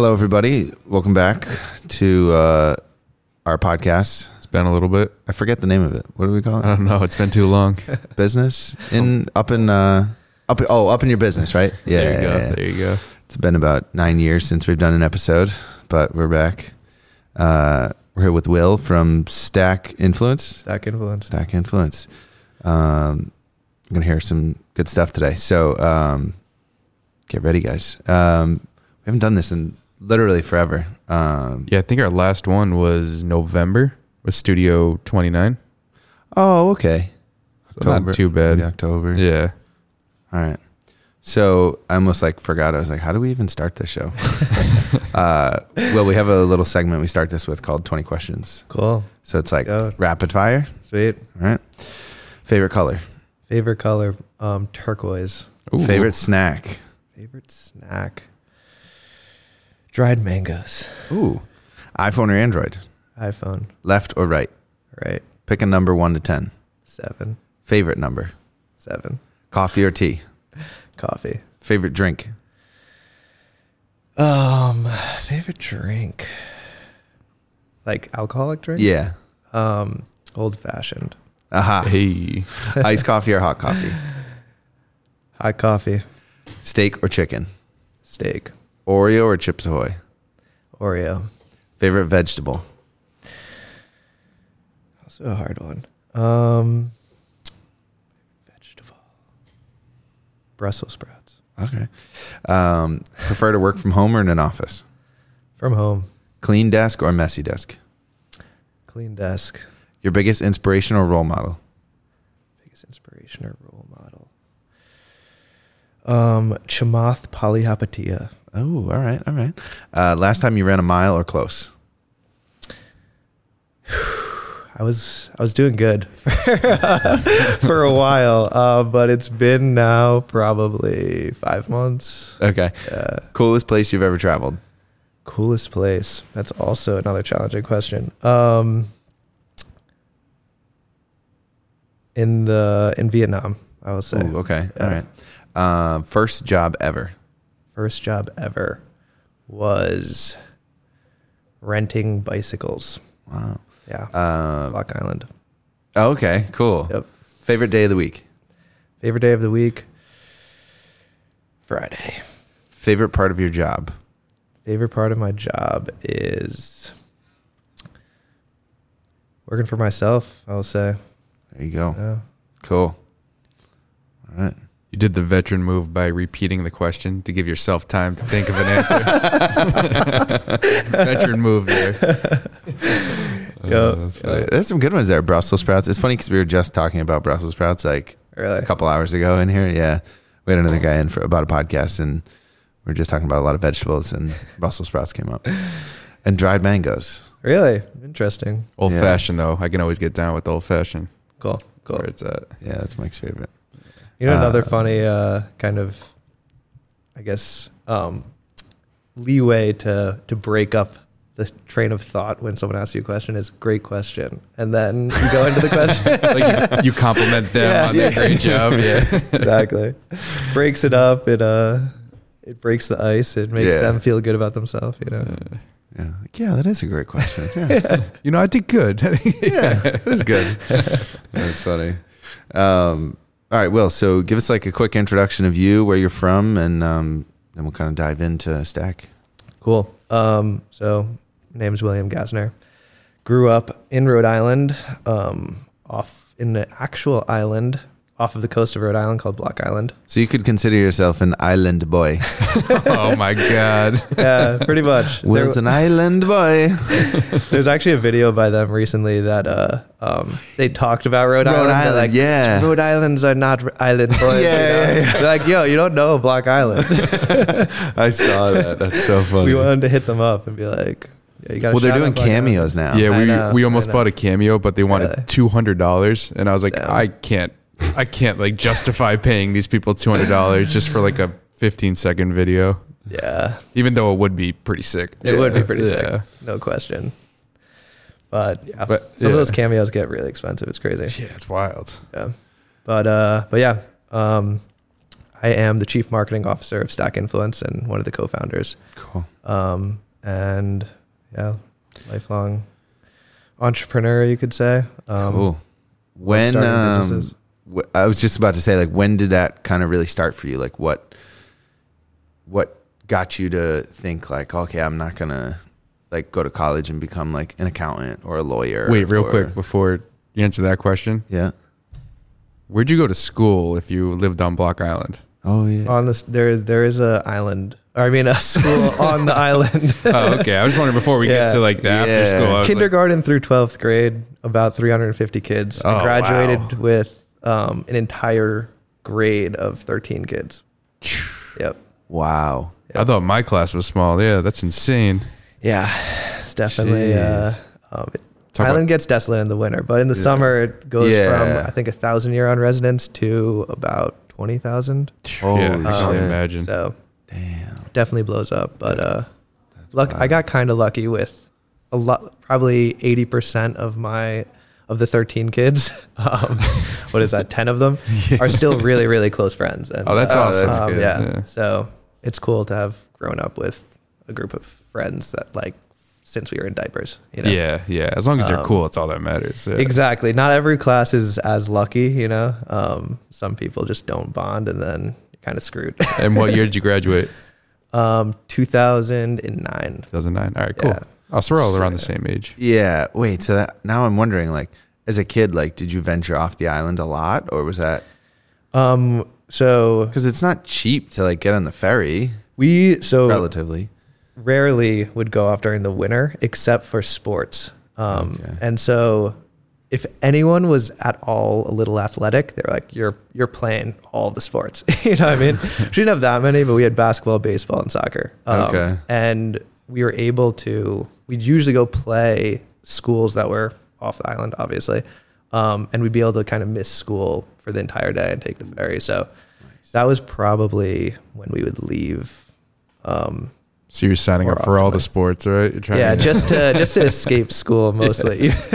Hello, everybody. Welcome back to uh, our podcast. It's been a little bit. I forget the name of it. What do we call it? I don't know. It's been too long. Business in up in uh, up. Oh, up in your business, right? Yeah, there you yeah, go. yeah. There you go. It's been about nine years since we've done an episode, but we're back. Uh, we're here with Will from Stack Influence. Stack influence. Stack Influence. Um, I'm gonna hear some good stuff today. So um, get ready, guys. Um, we haven't done this in literally forever. Um, Yeah, I think our last one was November with Studio 29. Oh, okay. So not too bad. October. Yeah. All right. So I almost like forgot. I was like, how do we even start this show? uh, well, we have a little segment we start this with called 20 questions. Cool. So it's like Go. rapid fire. Sweet. All right. Favorite color, Favorite color? Um, turquoise. Ooh. favorite snack. Favorite snack? Dried mangoes. Ooh. iPhone or Android? iPhone. Left or right? Right. Pick a number one to 10. Seven. Favorite number? Seven. Coffee or tea? Coffee. Favorite drink? Um, favorite drink? Like alcoholic drink? Yeah. Um, old fashioned. Aha. Hey. Iced coffee or hot coffee? Hot coffee. Steak or chicken? Steak. Oreo or Chips Ahoy? Oreo. Favorite vegetable? Also a hard one. Um, vegetable. Brussels sprouts. Okay. Um, prefer to work from home or in an office? From home. Clean desk or messy desk? Clean desk. Your biggest inspirational role model? Biggest inspiration or role model. Um, Chamath Palihapitiya. Oh, all right, all right. Uh, last time you ran a mile or close? I was I was doing good for, for a while, uh, but it's been now probably five months. Okay. Uh, Coolest place you've ever traveled? coolest place. That's also another challenging question. Um, in the in Vietnam, I will say. Ooh, okay, Yeah. all right. Uh, first job ever? First job ever was renting bicycles. Wow. Yeah, Uh, Block Island. okay, cool. Yep. Favorite day of the week? Favorite day of the week? Friday. Favorite part of your job? Favorite part of my job is working for myself, I'll say. There you go. Yeah. Cool. All right. You did the veteran move by repeating the question to give yourself time to think of an answer. veteran move there. Yep. Uh, that's funny. There's some good ones there. Brussels sprouts. It's funny because we were just talking about Brussels sprouts like Really? a couple hours ago in here. Yeah, we had another guy in for about a podcast, and we were just talking about a lot of vegetables, and Brussels sprouts came up, and dried mangoes. Really? Interesting. Old Yeah. fashioned, though. I can always get down with old fashioned. Cool. That's Cool. where it's at. Yeah, that's Mike's favorite. You know, another Uh, funny uh, kind of, I guess, um, leeway to to break up the train of thought when someone asks you a question is great question, and then you go into the question. Like you, you compliment them Yeah. on their great job. Yeah. exactly. Breaks it up. It uh, it breaks the ice. It makes Yeah. them feel good about themselves. You know. Yeah, like, yeah, that is a great question. Yeah, You know, I did good. yeah, it was good. That's funny. Um, all right, Will. So give us like a quick introduction of you, where you're from, and um, then we'll kind of dive into Stack. Cool. Um, so, name is William Gassner. Grew up in Rhode Island, um, off in an actual island off of the coast of Rhode Island called Block Island. So you could consider yourself an island boy. oh my god. Yeah, pretty much. There- Will's an island boy. there's actually a video by them recently that uh, um, they talked about Rhode, Rhode Island. Island, like, yeah. Rhode Islands are not r- island boys. Yeah, you know? yeah, yeah. They're like, yo, you don't know Block Island. I saw that. That's so funny. we wanted to hit them up and be like, yeah, you got. well, they're doing cameos now. Yeah, we know, we almost bought a cameo, but they wanted two hundred dollars, and I was like, Damn. I can't, I can't like justify paying these people two hundred dollars just for like a fifteen second video, Yeah, even though it would be pretty sick. it would be pretty Yeah. sick, no question. But yeah, But, some of those cameos get really expensive. It's crazy. Yeah, it's wild. Yeah, but uh, but yeah, um, I am the chief marketing officer of Stack Influence and one of the co-founders. Cool. Um, and yeah, lifelong entrepreneur, you could say. Um, cool. When um, I was just about to say, like, when did that kind of really start for you? Like, what what got you to think like, okay, I'm not gonna like go to college and become like an accountant or a lawyer? Wait, real or- quick before you answer that question. Yeah. Where'd you go to school if you lived on Block Island? Oh yeah. On this, there is there is a island. Or I mean, a school on the island. Oh, okay. I was wondering before we Yeah. get to like the Yeah. after school. I was like, Kindergarten through twelfth grade, about 350 kids. Oh, I Oh, graduated wow. with um, an entire grade of 13 kids. Yep. wow. I thought my class was small. Yeah, that's insane. Yeah, it's definitely. Uh, um, it, Talk Island about- gets desolate in the winter, but in the summer it goes Yeah. from I think a thousand year on residents to about twenty thousand. Holy yeah, I can imagine. So Damn. definitely blows up. But uh, luck, wild. I got kind of lucky with a lot, probably eighty percent of my of the thirteen kids. Um, what is that? Ten of them are still really really close friends. And, Oh, that's Oh, awesome. that's um, good. yeah. Yeah. So it's cool to have grown up with a group of friends that like since we were in diapers. You know? Yeah, yeah. As long as they're Um, cool, it's all that matters. Yeah. Exactly. Not every class is as lucky, you know. Um, some people just don't bond, and then you're kind of screwed. and what year did you graduate? um, 2009. 2009. All right, cool. Yeah. Oh, so we're all around the same age. Yeah. Wait. So that now I'm wondering, like, as a kid, like, did you venture off the island a lot, or was that Um, so because it's not cheap to like get on the ferry we so relatively? rarely would go off during the winter, except for sports. Um, Okay. and so if anyone was at all a little athletic, they're like, "You're you're playing all the sports." you know what I mean? we didn't have that many, but we had basketball, baseball, and soccer. Um, Okay. And we were able to. We'd usually go play schools that were off the island, obviously, um, and we'd be able to kind of miss school for the entire day and take the ferry. So that was probably when we would leave. Um, So you're signing up for all often. the sports, right? You're trying yeah, to, just to just to escape school mostly,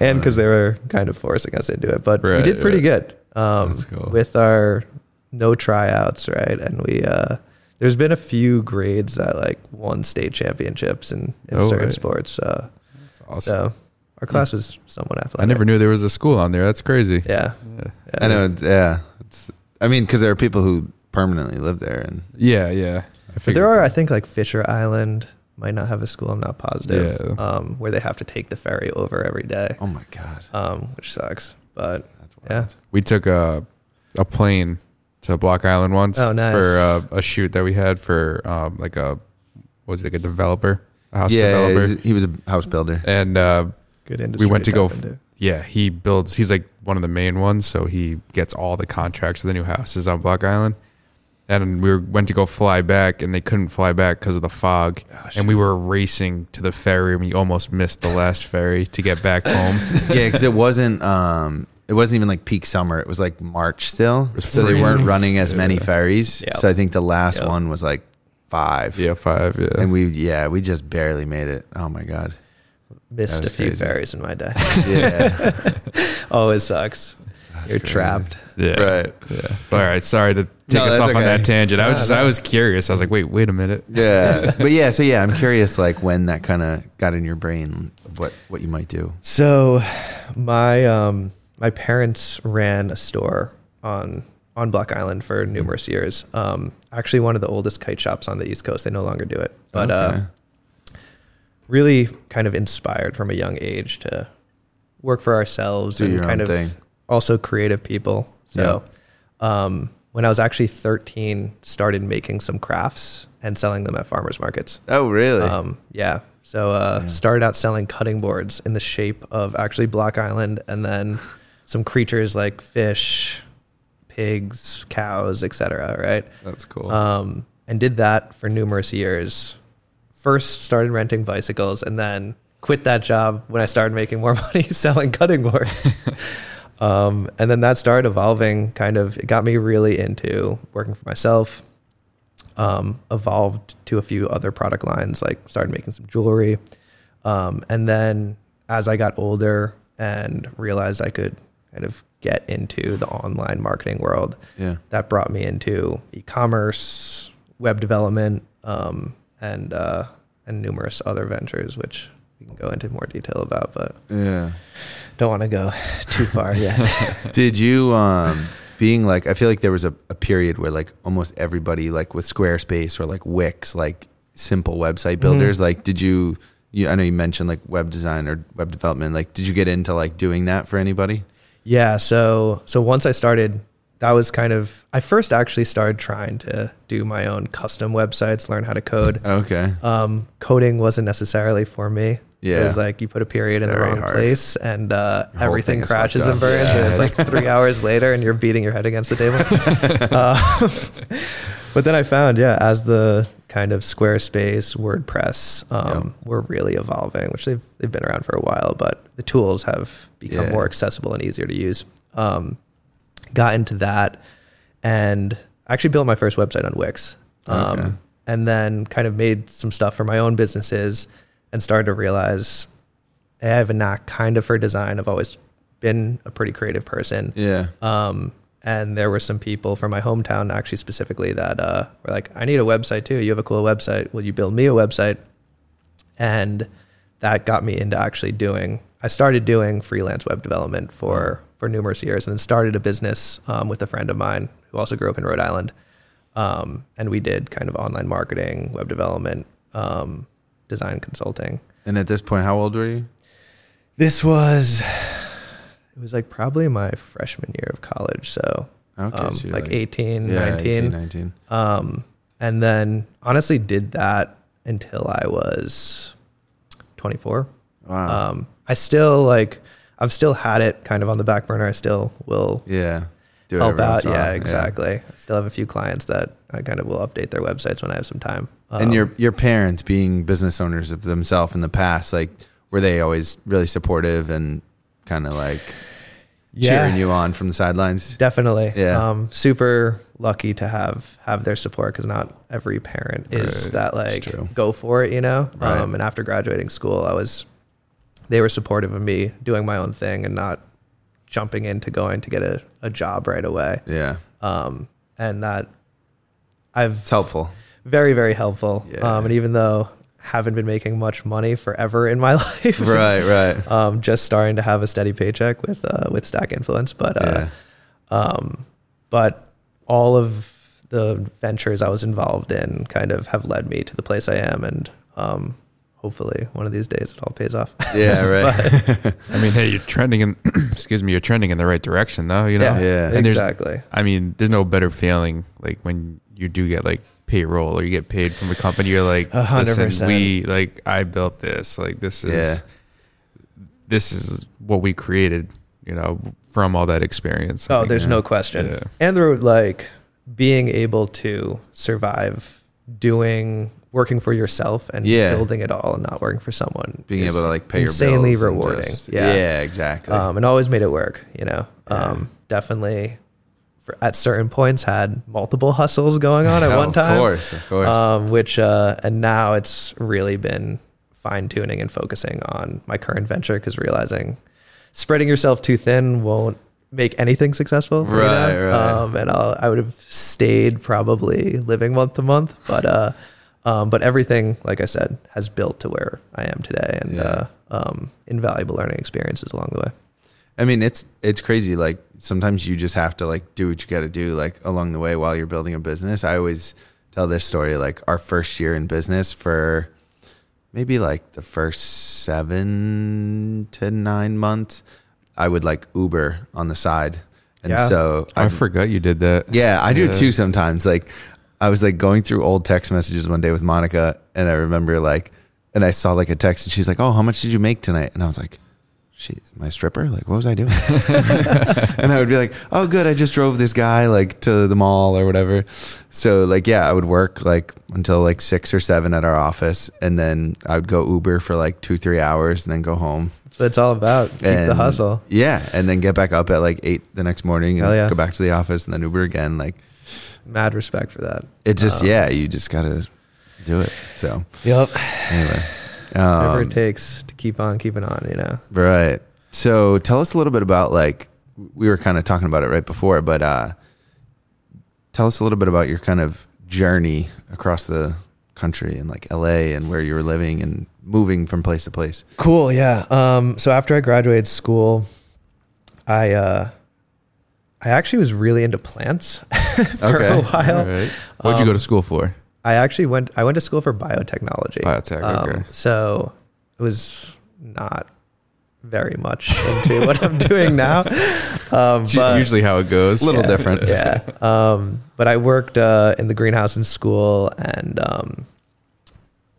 and because they were kind of forcing us into it. But we did pretty right. good um, cool. with our no tryouts, right? And we uh, there's been a few grades that like won state championships in, in Oh, certain right. sports. Uh, That's awesome. So our class was somewhat athletic. I never knew there was a school on there. That's crazy. Yeah, Yeah, yeah. I know. Yeah. It's, I mean, because there are people who permanently live there, and yeah. yeah. I But there are, I think, like Fisher Island might not have a school. I'm not positive. Yeah. Um, where they have to take the ferry over every day, oh my god, um, which sucks. But that's yeah, we took a a plane to Block Island once Oh, nice. for uh, a shoot that we had for um, like a what was it like a developer, a house yeah, developer, he's- he was a house builder. and uh, good industry. we went to go. tap into. Yeah, he builds. He's like one of the main ones, so he gets all the contracts for the new houses on Block Island. And we were, went to go fly back, and they couldn't fly back because of the fog. and we were racing to the ferry, and we almost missed the last ferry to get back home. yeah, because it wasn't. Um, it wasn't even like peak summer. It was like March still, was so they weren't running as many ferries. Yep. So I think the last Yep. one was like five. yeah, five. Yeah, and we yeah we just barely made it. Oh my god. Missed a was few crazy. ferries in my day. Yeah. Always sucks. You're crazy. trapped. yeah, right. Yeah. All right. Sorry to take No, us that's off on okay. that tangent. I was just, no. I was curious. I was like, wait, wait a minute. Yeah. but yeah, so yeah, I'm curious like when that kind of got in your brain of what what you might do. So, my um, my parents ran a store on on Block Island for numerous years. Um, actually, one of the oldest kite shops on the East Coast. They no longer do it, but Okay. uh, really kind of inspired from a young age to work for ourselves Do and kind of thing. also creative people. So, um, when I was actually 13, started making some crafts and selling them at farmers markets. Oh really? Um, yeah. So uh, started out selling cutting boards in the shape of actually Block Island, and then some creatures like fish, pigs, cows, etc. Right. That's cool. Um, and did that for numerous years. First started renting bicycles, and then quit that job when I started making more money selling cutting boards. um, and then that started evolving. Kind of, it got me really into working for myself. Um, evolved to a few other product lines, like started making some jewelry. Um, and then as I got older and realized I could kind of get into the online marketing world. Yeah. That brought me into e-commerce, web development, um, and uh, and numerous other ventures, which we can go into more detail about, but Yeah. don't want to go too far yet. Did you um being like I feel like there was a, a period where like almost everybody like with Squarespace or like Wix, like simple website builders, like did you you I know you mentioned like web design or web development, like did you get into like doing that for anybody? Yeah, so so once I started, that was kind of I first actually started trying to do my own custom websites, learn how to code. Okay. Um, coding wasn't necessarily for me. Yeah. It was like you put a period in the wrong hard. place and uh, everything crashes and burns, Yeah. and it's like three hours later, and you're beating your head against the table. uh, but then I found, yeah, as the kind of Squarespace, WordPress um, were really evolving, which they've they've been around for a while, but the tools have become Yeah. more accessible and easier to use. Um, got into that and actually built my first website on Wix. Um, Okay. And then kind of made some stuff for my own businesses and started to realize hey, I have a knack kind of for design. I've always been a pretty creative person. Yeah. Um, and there were some people from my hometown, actually specifically, that uh, were like, "I need a website too. You have a cool website. Will you build me a website?" And that got me into actually doing. I started doing freelance web development for for numerous years, and then started a business um, with a friend of mine who also grew up in Rhode Island. Um, and we did kind of online marketing, web development, um, design consulting. And at this point, how old were you? This was it was like probably my freshman year of college, so Okay. um, so you're like, 18, yeah, 19. 18, 19. Um, and then honestly did that until I was 24. Wow. Um, I still like, I've still had it kind of on the back burner. I still will yeah. Do help out. Yeah, exactly. I still have a few clients that I kind of will update their websites when I have some time. and Um, your your parents being business owners of themselves in the past, like were they always really supportive and kind of like yeah, cheering you on from the sidelines? Definitely. Yeah. Um, super lucky to have have their support because not every parent is Right. that like go for it, you know. Right. Um, and after graduating school, I was they were supportive of me doing my own thing and not jumping into going to get a, a job right away. Yeah, Um, and that I've it's helpful. very very helpful. Yeah. Um, and even though haven't been making much money forever in my life, right, right. um, just starting to have a steady paycheck with uh, with Stack Influence, but uh, yeah, um, but all of the ventures I was involved in kind of have led me to the place I am, and um, hopefully one of these days it all pays off. yeah, right. I mean, hey, you're trending in. excuse me, you're trending in the right direction, though. You know. yeah, Yeah. And exactly. I mean, there's no better feeling like when you do get like payroll or you get paid from a company. You're like, A hundred listen, percent. we like I built this. Like this is Yeah. this is what we created. You know, from all that experience. I Oh, there's no question. Yeah. And they're like being able to survive doing working for yourself and Yeah. building it all and not working for someone. Being able to like pay your insanely bills and rewarding. just- yeah. yeah, exactly. um, and always made it work. You know, um, definitely at certain points had multiple hustles going on at Oh, one time. Of course, of course. Um, which uh, and now it's really been fine tuning and focusing on my current venture because realizing spreading yourself too thin won't make anything successful. you know? Right, right. Um, and I'll, I would have stayed probably living month to month, but uh, um, but everything, like I said, has built to where I am today, and Yeah. uh, um, invaluable learning experiences along the way. I mean, it's it's crazy. Like sometimes you just have to like do what you got to do like along the way while you're building a business. I always tell this story like our first year in business for maybe like the first seven to nine months, I would like Uber on the side, and Yeah. so I I'd- forgot you did that. yeah, I do Yeah. too sometimes. Like I was like going through old text messages one day with Monica and I remember like and I saw like a text and she's like, "Oh, how much did you make tonight?" And I was like, "She, my stripper? Like what was I doing?" and I would be like, "Oh, good. I just drove this guy like to the mall or whatever." So like yeah, I would work like until like 6 or 7 at our office and then I would go Uber for like 2-3 hours and then go home. That's what it's all about. Keep the hustle. Yeah, and then get back up at like 8 the next morning and yeah. go back to the office and then Uber again like Mad respect for that. it just Um, yeah you just gotta do it so Yep. anyway Whatever um, it takes to keep on keeping on, you know. right so tell us a little bit about like we were kind of talking about it right before, but uh, tell us a little bit about your kind of journey across the country and like LA and where you were living and moving from place to place. Cool. Yeah. Um, so after I graduated school, I uh, I actually was really into plants for Okay. a while. Right. What'd you Um, go to school for? I actually went. I went to school for biotechnology. Biotech. Um, Okay. so it was not very much into what I'm doing now. Um, It's but- usually how it goes. A little different. yeah. Um, but I worked uh, in the greenhouse in school, and um,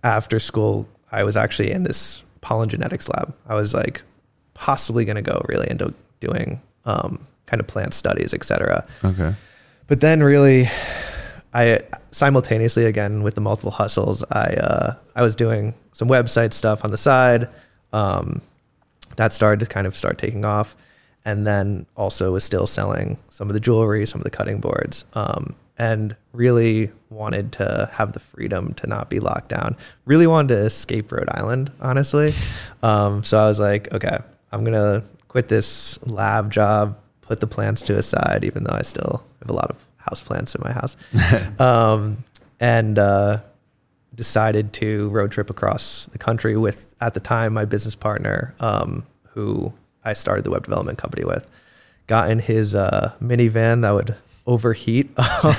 after school, I was actually in this pollen genetics lab. I was like possibly going to go really into doing um, kind of plant studies, etc. Okay. But then, really, I simultaneously again with the multiple hustles, I uh, I was doing some website stuff on the side. Um, that started to kind of start taking off, and then also was still selling some of the jewelry, some of the cutting boards, um, and really wanted to have the freedom to not be locked down. Really wanted to escape Rhode Island, honestly. Um, so I was like, okay, I'm gonna quit this lab job, put the plants to a side, even though I still have a lot of house plants in my house, um, and uh, decided to road trip across the country with at the time my business partner, um, who I started the web development company with. Got in his uh, minivan that would overheat, um,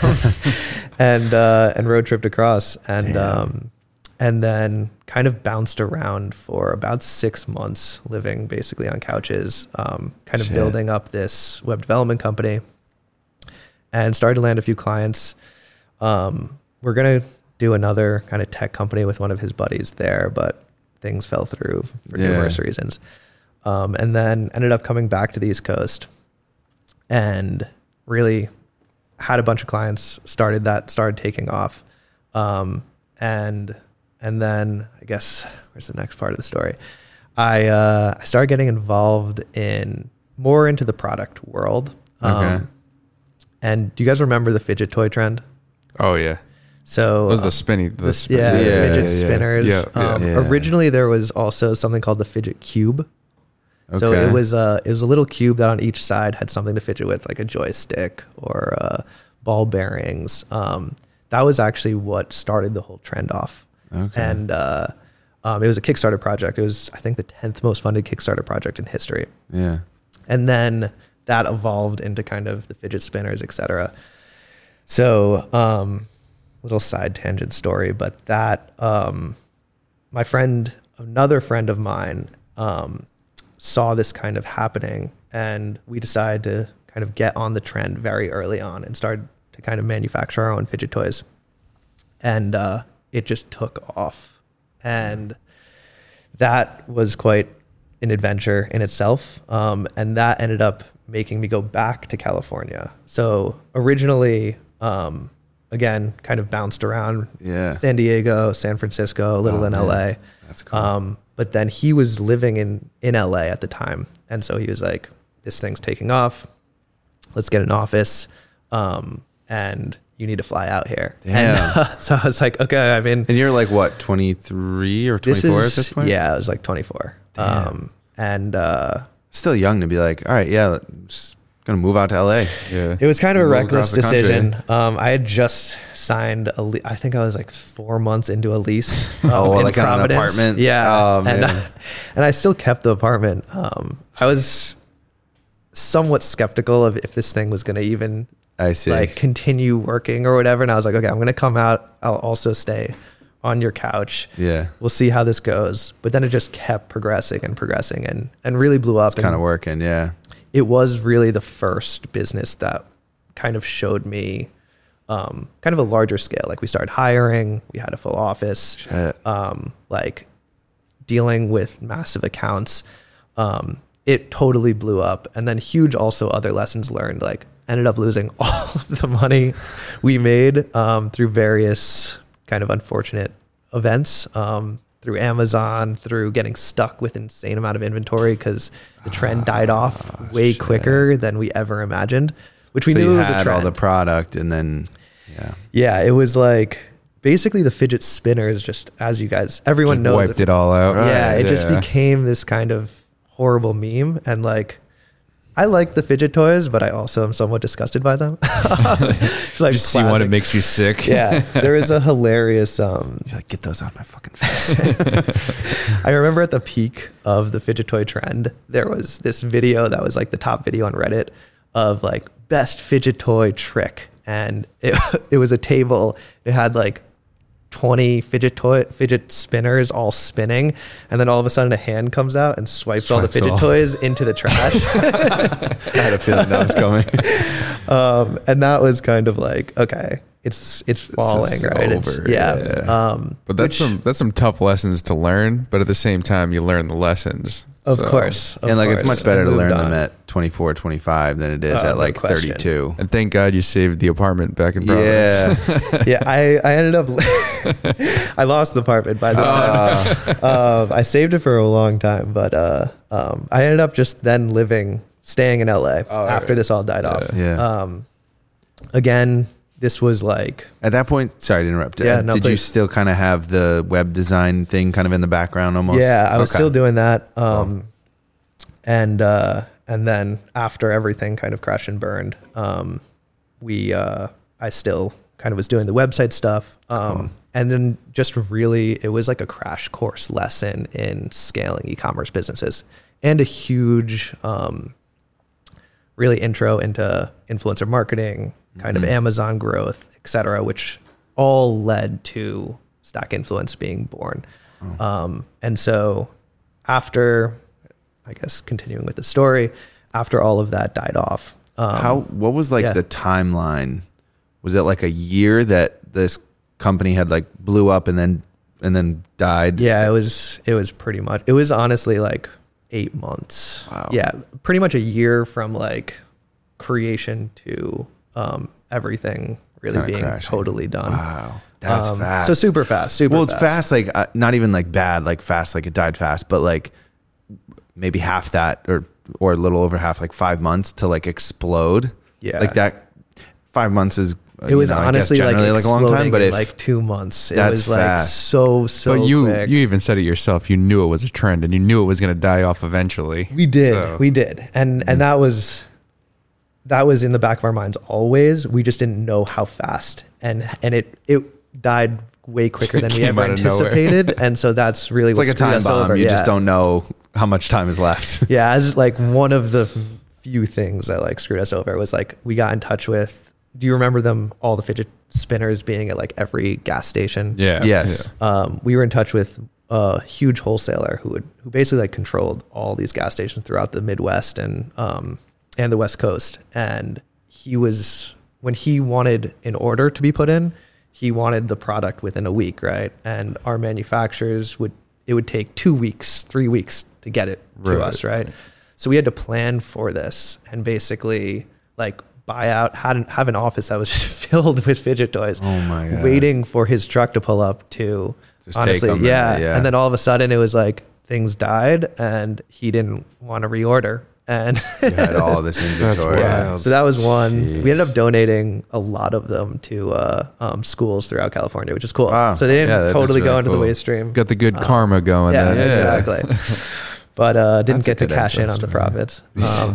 and uh, and road tripped across, and um, and then kind of bounced around for about six months, living basically on couches, um, kind of Shit. building up this web development company, and started to land a few clients. Um, we're gonna do another kind of tech company with one of his buddies there, but things fell through for Yeah. numerous reasons. Um, and then ended up coming back to the East Coast, and really had a bunch of clients. Started that started taking off, um, and and then I guess where's the next part of the story? I uh, I started getting involved in more into the product world. Um, Okay. And do you guys remember the fidget toy trend? Oh yeah. So Those uh, the spinny. The the, spin- yeah, the yeah, fidget yeah, spinners. Yeah, yeah. Um. Originally, there was also something called the fidget cube. So Okay. it was uh, it was a little cube that on each side had something to fidget with, like a joystick or uh, ball bearings. Um, that was actually what started the whole trend off. Okay. And uh, um, it was a Kickstarter project. It was, I think, the tenth most funded Kickstarter project in history Yeah. and then that evolved into kind of the fidget spinners, etc. So, um, little side tangent story, but that um, my friend, another friend of mine, um, saw this kind of happening, and we decided to kind of get on the trend very early on and started to kind of manufacture our own fidget toys, and uh, it just took off, and that was quite an adventure in itself. Um, and that ended up making me go back to California. So originally, um, again, kind of bounced around Yeah. San Diego, San Francisco, a little Oh, in man. LA. That's cool. Um, but then he was living in, in LA at the time. And so he was like, this thing's taking off. Let's get an office. Um, and you need to fly out here. Damn. And uh, so I was like, okay, I'm in and you're like what, 23 or 24 this is at this point? yeah, I was like 24. Damn. Um, and uh, Still young to be like, all right, yeah, I'm just gonna move out to LA. Yeah. it was kind of a reckless across country. decision. Um, I had just signed a. Le- I think I was like four months into a lease. um, Oh, in like on an apartment? Yeah, Oh, and man. and I still kept the apartment. Um, I was somewhat skeptical of if this thing was going to even I see. like continue working or whatever. And I was like, okay, I'm going to come out. I'll also stay on your couch. yeah, we'll see how this goes. But then it just kept progressing and progressing and, and really blew up. it's kind of working. Yeah. it was really the first business that kind of showed me um, kind of a larger scale. Like we started hiring, we had a full office, um, like dealing with massive accounts. Um, it totally blew up. And then huge also other lessons learned, like ended up losing all of the money we made um, through various kind of unfortunate events. Um, through Amazon, through getting stuck with insane amount of inventory because the trend died off way shit. quicker than we ever imagined, which we so knew was had a trend. all the product, and then yeah, yeah, it was like basically the fidget spinners. Just as you guys, everyone Just knows, wiped it all out. yeah, it just became this kind of horrible meme, and like I like the fidget toys, but I also am somewhat disgusted by them. like Just see one, it makes you sick. yeah, there is a hilarious. Um, You're like, get those out of my fucking face. I remember at the peak of the fidget toy trend, there was this video that was like the top video on Reddit of like best fidget toy trick, and it it was a table. It had like. 20 fidget toy fidget spinners all spinning and then all of a sudden a hand comes out and swipes, all the fidget all. toys into the trash I had a feeling that was coming. um, and that was kind of like okay it's it's falling just right it's, over, yeah, yeah. Um, But that's which- some that's some tough lessons to learn. But at the same time, you learn the lessons. of So- course of and like it's much better to learn on. them at 24, 25 than it is Oh, at like question. 32. And thank God you saved the apartment back in Providence. Yeah. yeah, I, I ended up I lost the apartment by this time. Uh, Um, I saved it for a long time, but uh, um, I ended up just then living, staying in LA Oh, after right. this all died off. Yeah. Um, again, this was like at that point, sorry to interrupt. Yeah, uh, no, did you still kind of have the web design thing kind of in the background almost? yeah, I was Okay. still doing that. Um, and uh, and then after everything kind of crashed and burned, um, we uh, I still kind of was doing the website stuff. Um. And then just really, it was like a crash course lesson in scaling e-commerce businesses, and a huge, um, really intro into influencer marketing, kind of Amazon growth, et cetera, which all led to Stack Influence being born. Um, and so after, I guess, continuing with the story, after all of that died off, um, How? What was like yeah. the timeline? Was it like a year that this company had like blew up and then and then died? Yeah, it was it was pretty much it was honestly like eight months. Wow. Yeah, pretty much a year from like creation to um, everything really Kinda being crashing. totally done. Wow, that's Um, fast. So super fast, super. well, it's fast. Like uh, not even like bad, like fast, like it died fast, but like maybe half that or or a little over half, like five months to like explode. Yeah. like that. Five months is. uh, It was know, I guess honestly like, generally like a long time, but in if like two months, it that's was like fast. so so. but you quick. you even said it yourself. You knew it was a trend, and you knew it was going to die off eventually. We did. So- We did. And and that was that was in the back of our minds always. We just didn't know how fast. And and it it died way quicker than we ever out of nowhere. anticipated. and so that's really it's what like a time bomb. over. You yeah. just don't know how much time is left. Yeah, as like one of the few things that like screwed us over was like we got in touch with do you remember them all the fidget spinners being at like every gas station? Yeah. Yes. um, we were in touch with a huge wholesaler who would who basically like controlled all these gas stations throughout the Midwest and um, and the West Coast. And he was when he wanted an order to be put in, he wanted the product within a week, right? And our manufacturers would it would take two weeks, three weeks to get it to us, right? So we had to plan for this and basically like buy out had an, have an office that was just filled with fidget toys Oh my waiting for his truck to pull up to Just honestly and, yeah. uh, yeah. and then all of a sudden it was like things died and he didn't want to reorder and You had all this inventory. wild. yeah so that was one Jeez. we ended up donating a lot of them to uh, um, schools throughout california which is cool Wow. so they didn't Yeah, totally that's go into cool. the waste stream Got the good karma going. yeah, then. exactly but uh, didn't That's get to cash in on the profits um,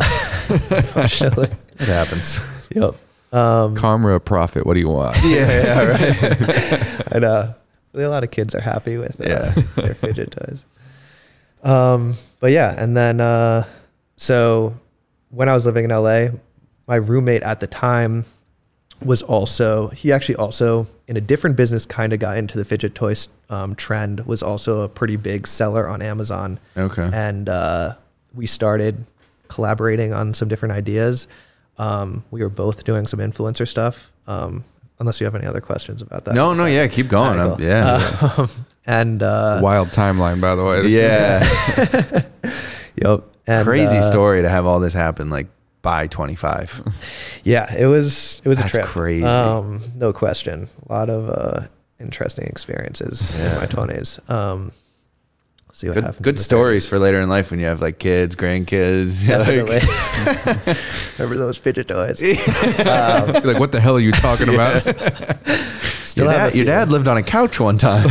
unfortunately It happens. yep um, Karma, profit. What do you want? yeah, yeah, right. and uh, a lot of kids are happy with uh, Yeah. their fidget toys. Um, but yeah, and then uh, so when I was living in LA, my roommate at the time was also he actually also in a different business kind of got into the fidget toys um, trend was also a pretty big seller on Amazon Okay. and uh, we started collaborating on some different ideas. Um, we were both doing some influencer stuff. Um, unless you have any other questions about that. No, no, yeah, keep going. Cool. yeah. Um, and uh, Wild timeline, by the way. This yeah. yep. And, Crazy uh, story to have all this happen like by 25. Yeah, it was it was That's a trip. crazy. Um, no question. A lot of uh, interesting experiences in my twenties. Um, see what Good, happens. good stories for later in life when you have like kids, grandkids. 30s. Yeah, like- Definitely. Remember those fidget toys? Be like, what the hell are you talking about? Still your, dad, your dad lived on a couch one time.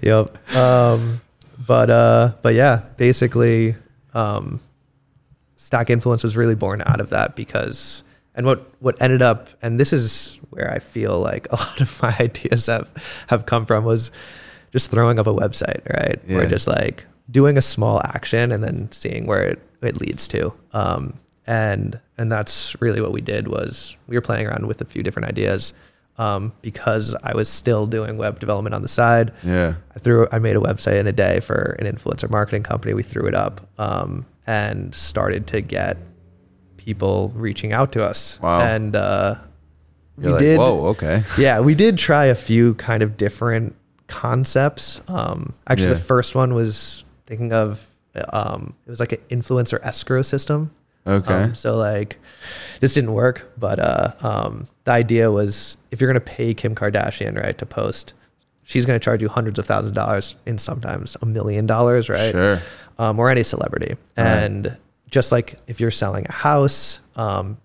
Yep. Um, but uh, but yeah, basically, um, Stack Influence was really born out of that because, and what what ended up, and this is where I feel like a lot of my ideas have have come from was just throwing up a website, right? Yeah. Or just like doing a small action and then seeing where it, it leads to. Um, and and that's really what we did was we were playing around with a few different ideas um, because I was still doing web development on the side. Yeah. I threw I made a website in a day for an influencer marketing company. We threw it up um, and started to get people reaching out to us. Wow. And uh, we like, did whoa, okay. yeah, we did try a few kind of different concepts. Um, actually, Yeah. the first one was thinking of um, it was like an influencer escrow system. Okay. Um, so like this didn't work, but uh, um, the idea was if you're gonna pay Kim Kardashian right to post, she's gonna charge you hundreds of thousands of dollars and sometimes a million dollars, right? Sure. um, or any celebrity. Right. And just like if you're selling a house, um,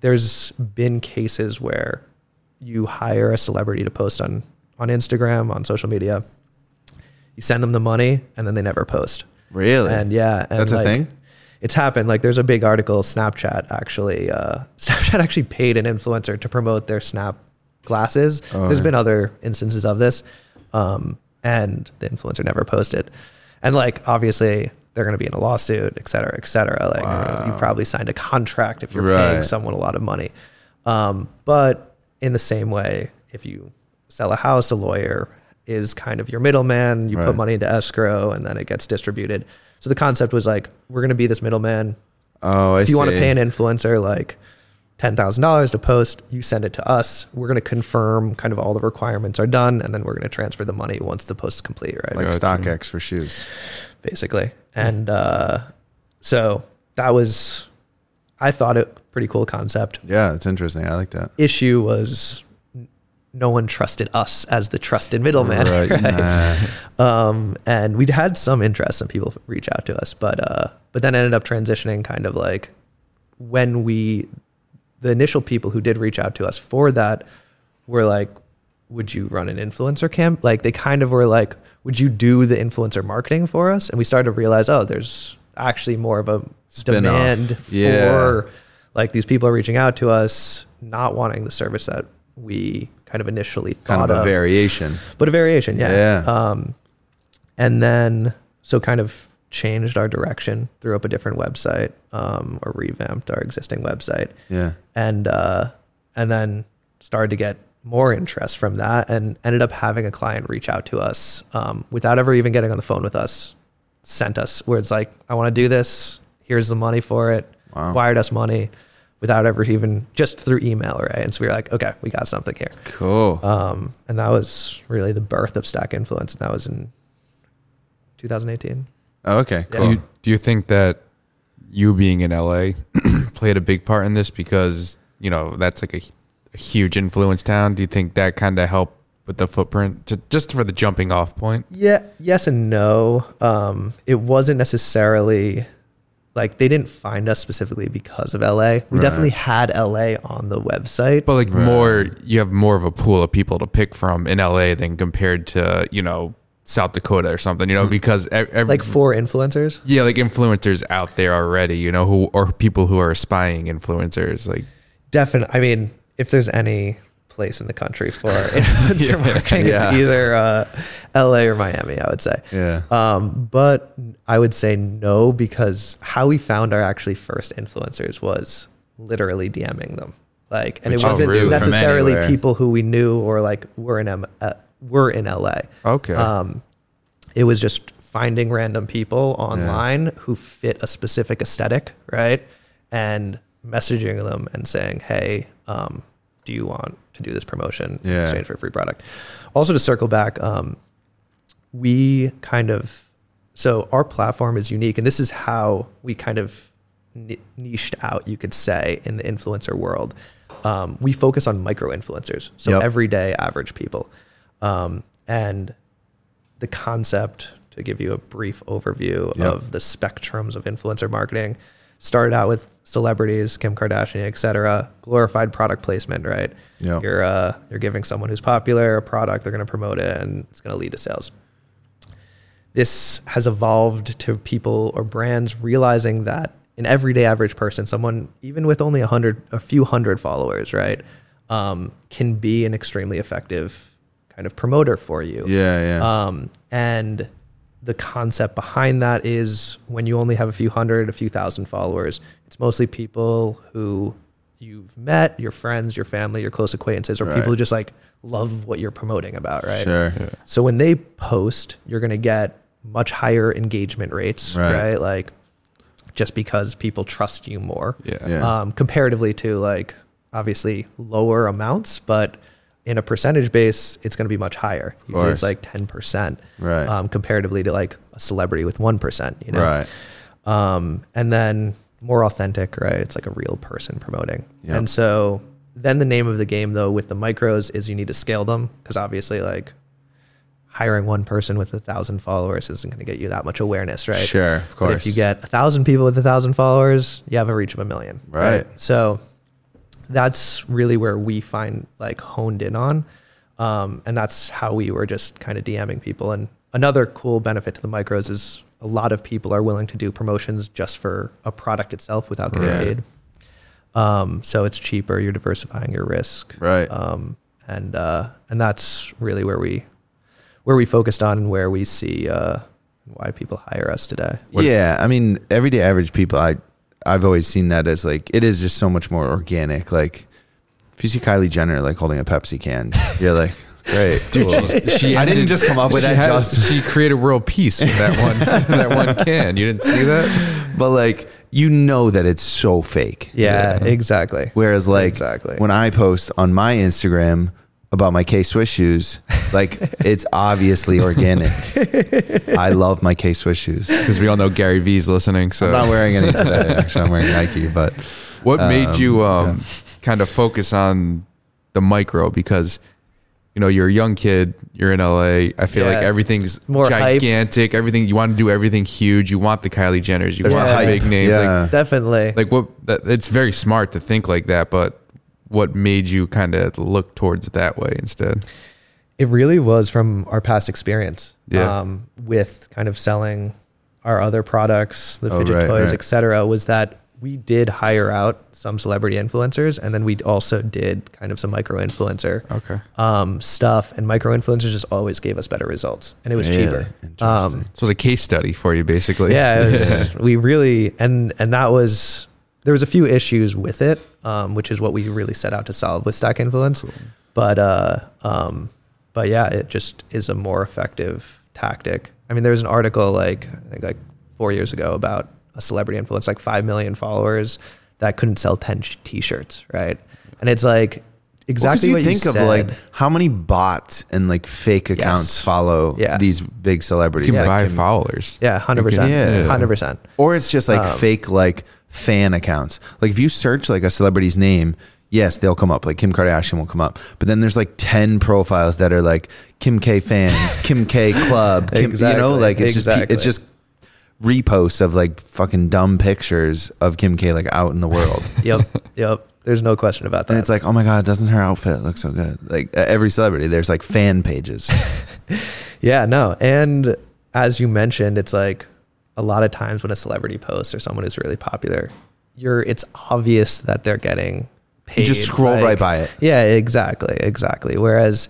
there's been cases where you hire a celebrity to post on on Instagram, on social media. You send them the money, and then they never post. Really? And yeah, and That's a thing? It's happened. Like there's a big article. Snapchat actually, uh, Snapchat actually paid an influencer to promote their Snap glasses. Oh, there's yeah. been other instances of this, um, and the influencer never posted. And like obviously they're going to be in a lawsuit, et cetera, et cetera. Like Wow. you probably signed a contract if you're Right. paying someone a lot of money. Um, but in the same way, if you sell a house, a lawyer is kind of your middleman. You Right. put money into escrow and then it gets distributed. So the concept was like, we're going to be this middleman. oh, I If see. you want to pay an influencer like $10,000 to post, you send it to us. We're going to confirm kind of all the requirements are done. And then we're going to transfer the money once the post is complete, right? like Gotcha. StockX for shoes. basically. And uh, so that was, I thought it pretty cool concept. Yeah, it's interesting. I like that. Issue was n- no one trusted us as the trusted middleman. Right. right? Nah. Um, and we'd had some interest, some people reach out to us, but uh, but then ended up transitioning kind of like when we, the initial people who did reach out to us for that were like, would you run an influencer camp? Like they kind of were like, would you do the influencer marketing for us? And we started to realize, oh, there's actually more of a Spin-off. demand Yeah. for like these people are reaching out to us, not wanting the service that we kind of initially thought kind thought of a of variation. but a variation, yeah. Yeah. Um, and then so kind of changed our direction, threw up a different website, um, or revamped our existing website, Yeah. and uh, and then started to get more interest from that, and ended up having a client reach out to us um, without ever even getting on the phone with us, sent us where it's like, I want to do this. Here's the money for it. Wow. Wired us money without ever even just through email, right? And so we were like, okay, we got something here. Cool. Um, and that was really the birth of Stack Influence. And that was in 2018. oh, okay. Yeah. Do Cool. you, do you think that you being in LA played a big part in this because you know that's like a, a huge influence town? Do you think that kind of helped with the footprint, to, just for the jumping off point? Yeah, yes and no. Um, it wasn't necessarily like they didn't find us specifically because of LA. We Right. definitely had LA on the website. But like Right. more, you have more of a pool of people to pick from in LA than compared to you know South Dakota or something. You know hmm. because ev- ev- like four influencers. yeah, like influencers out there already. You know who or people who are aspiring influencers. Like Definitely. I mean, if there's any place in the country for influencer Yeah. marketing, Yeah. it's either uh, LA or Miami, I would say. Yeah. Um, but I would say no because how we found our actually first influencers was literally DMing them. Like, and Which it wasn't really necessarily people who we knew or like were in M- uh, were in LA. okay, Um, it was just finding random people online who fit a specific aesthetic, right? And messaging them and saying, "Hey, um, do you want to do this promotion in exchange for a free product?" Also, to circle back, um, we kind of so our platform is unique, and this is how we kind of niched out, you could say, in the influencer world. Um, we focus on micro influencers, so Yep. everyday average people, um, and the concept to give you a brief overview Yep. of the spectrums of influencer marketing started out with celebrities kim kardashian et cetera glorified product placement right Yep. you're uh, you're giving someone who's popular a product they're going to promote it and it's going to lead to sales this has evolved to people or brands realizing that an everyday average person, someone even with only a hundred, a few hundred followers, right, um, can be an extremely effective kind of promoter for you. Yeah, yeah. Um, and the concept behind that is when you only have a few hundred, a few thousand followers, it's mostly people who you've met, your friends, your family, your close acquaintances, or Right. people who just like love what you're promoting about, right? Sure. So when they post, you're going to get much higher engagement rates, Right. right? Like just because people trust you more Yeah. Yeah. um, comparatively to like obviously lower amounts, but in a percentage base, it's going to be much higher. Usually it's like 10%, Right. um, comparatively to like a celebrity with 1%, you know? Right. Um, and then more authentic, right? It's like a real person promoting. Yep. And so then the name of the game though with the micros is you need to scale them because obviously like hiring one person with a thousand followers isn't going to get you that much awareness, right? Sure, of But if you get a thousand people with a thousand followers, you have a reach of a million. Right. So that's really where we find like honed in on. Um, and that's how we were just kind of DMing people. And another cool benefit to the micros is a lot of people are willing to do promotions just for a product itself without getting Right. paid. Um, so it's cheaper. You're diversifying your risk. Right. Um, and uh, and that's really where we where we focused on and where we see uh, why people hire us today. yeah, I mean, everyday average people, I I've always seen that as like it is just so much more organic. Like if you see Kylie Jenner like holding a Pepsi can, you're like, great, Dude, cool. she's- she I didn't just come up with she that. had- just, she created world peace with that one that one can. You didn't see that? but like you know that it's so fake. Yeah, exactly. Whereas like Exactly. when I post on my Instagram about my K Swiss shoes, like it's obviously organic. I love my K Swiss shoes. Because we all know Gary V's listening. So I'm not wearing any today. Actually, I'm wearing Nike, but What made Um, you um, kind of focus on the micro? Because you know you're a young kid, you're in LA. I feel like everything's More hype. gigantic. Everything you want to do everything huge. You want the Kylie Jenners. You There's want the the hype. big names. Yeah. Like, Definitely. like what? That, it's very smart to think like that, but what made you kind of look towards that way instead? It really was from our past experience. Yeah. Um, with kind of selling our other products, the Oh, fidget right, toys, right. et cetera, was that we did hire out some celebrity influencers and then we also did kind of some micro influencer Okay. um, stuff. And micro influencers just always gave us better results and it was Really? cheaper. Interesting. Um, So it was a case study for you, basically. yeah, it was, we really and and that was there was a few issues with it, um, which is what we really set out to solve with Stack Influence. But uh, um, but yeah, it just is a more effective tactic. I mean, there was an article like I think like four years ago about a celebrity influence, like five million followers that couldn't sell ten t-shirts, right? And it's like exactly Well, 'cause what you think you of like how many bots and like fake accounts Yes. follow Yeah. these big You celebrities. can that buy can- followers. yeah, hundred percent. yeah. hundred percent. or it's just like Um, fake like fan accounts. Like if you search like a celebrity's name, yes, they'll come up. Like Kim Kardashian will come up. But then there's like ten profiles that are like Kim K fans, Kim K club, Kim, you know, like it's just exactly. pe- it's just reposts of like fucking dumb pictures of Kim K like out in the world. Yep, yep. There's no question about that. And it's like, oh my god, doesn't her outfit look so good? Like every celebrity, there's like fan pages. Yeah, no. And as you mentioned, it's like a lot of times when a celebrity posts or someone who's really popular, you're it's obvious that they're getting paid. You just scroll like- right by it. Yeah, exactly, exactly. Whereas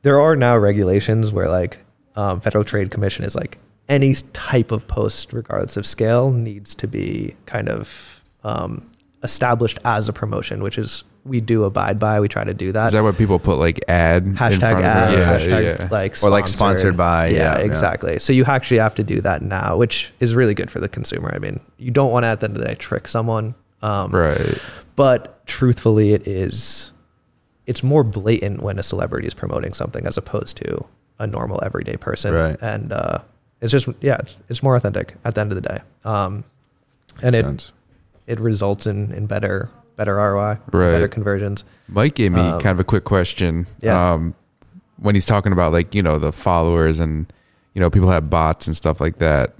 there are now regulations where like um, Federal Trade Commission is like any type of post, regardless of scale, needs to be kind of um, established as a promotion, which is we do abide by. We try to do that Is that what people put like ad in hashtag front ad, of it? hashtag like Or, like, sponsored by, Yeah, yeah, yeah. exactly. So you actually have to do that now, which is really good for the consumer. I mean, you don't want to at the end of the day trick someone, um, Right. but truthfully, it is. It's more blatant when a celebrity is promoting something as opposed to a normal everyday person, Right. and uh, it's just yeah, it's, it's more authentic at the end of the day, um, and it Sounds- it results in in better better ROI, Right. better conversions. Mike gave me Um, kind of a quick question. yeah. Um, when he's talking about like, you know, the followers and, you know, people have bots and stuff like that.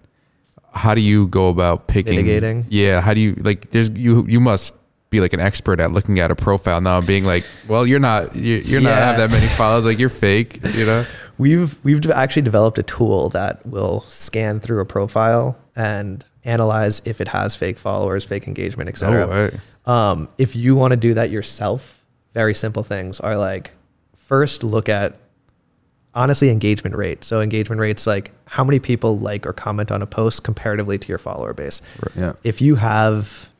How do you go about picking? Mitigating? Yeah. How do you like, there's, you, you must be like an expert at looking at a profile now and being like, well, you're not, you, you're not have that many followers. Like you're fake, you know? We've we've actually developed a tool that will scan through a profile and analyze if it has fake followers, fake engagement, etc. Um, if you want to do that yourself, very simple things are like first look at honestly engagement rate. So engagement rates like how many people like or comment on a post comparatively to your follower base. Yeah. If you have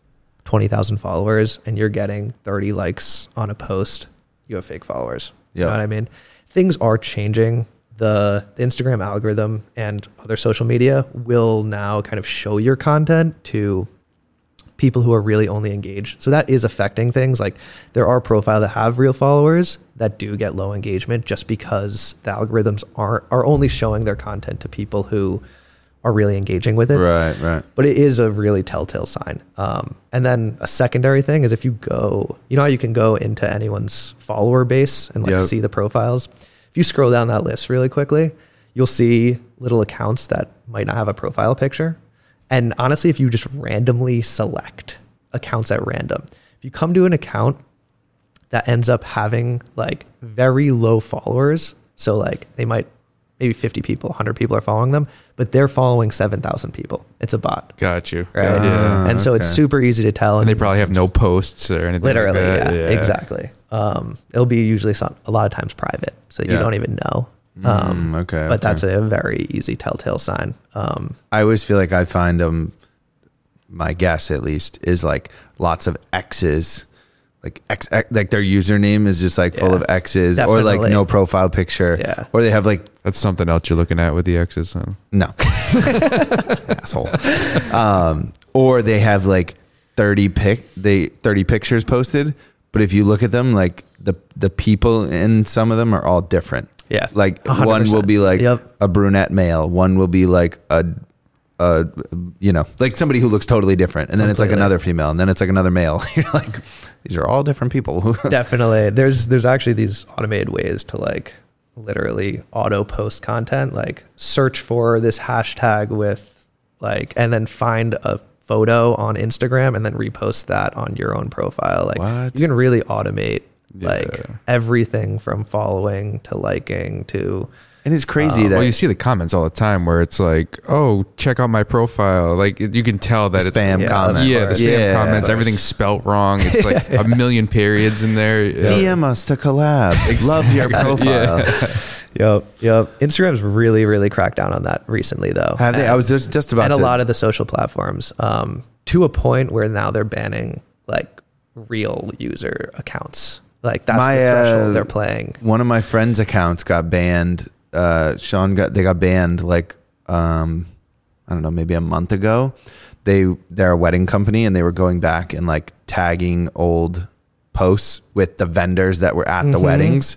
20,000 followers and you're getting 30 likes on a post, you have fake followers. You Yeah. know what I mean? Things are changing. The, the Instagram algorithm and other social media will now kind of show your content to people who are really only engaged. So that is affecting things. Like there are profiles that have real followers that do get low engagement just because the algorithms are are only showing their content to people who are really engaging with it. Right, right. But it is a really telltale sign. Um, and then a secondary thing is if you go, you know how you can go into anyone's follower base and like Yep. see the profiles. If you scroll down that list really quickly, you'll see little accounts that might not have a profile picture. And honestly, if you just randomly select accounts at random, if you come to an account that ends up having like very low followers, so like they might maybe 50 people, 100 people are following them, but they're following 7,000 people. It's a bot, Got you. right? Ah, and so it's super easy to tell. And they probably have no posts or anything. like literally, that. yeah, exactly. Um, it'll be usually some, a lot of times private, so you Yeah. don't even know. Um, Mm, okay, but okay. that's a very easy telltale sign. Um, I always feel like I find them. My guess, at least, is like lots of X's, like X, X like their username is just like full of X's, or like no profile picture, Yeah. or they have like That's something else you're looking at with the X's. Huh? no asshole, um, or they have like thirty pic they thirty pictures posted, but if you look at them, like the the people in some of them are all different. Yeah, Like 100%. one will be like Yep. a brunette male, one will be like a, a, you know, like somebody who looks totally different, and then it's like another female, and then it's like another male. You're like, these are all different people. definitely there's there's actually these automated ways to like literally auto post content like search for this hashtag with like and then find a photo on instagram and then repost that on your own profile like What? you can really automate like everything from following to liking to and it's crazy that Well, you see the comments all the time where it's like, "Oh, check out my profile." Like you can tell that it's spam Yeah, comments. Yeah, the spam Yeah. comments. Everything's spelt wrong. It's like a million periods in there. Yeah. DM us to collab. Love your profile. yep yep instagram's really really cracked down on that recently though Have they? I was just just about and a lot of the social platforms um, to a point where now they're banning like real user accounts. Like that's My, the threshold uh, they're playing. one of my friends' accounts got banned. Uh, Sean got they got banned like um, I don't know, maybe a month ago. They they're a wedding company and they were going back and like tagging old posts with the vendors that were at the weddings.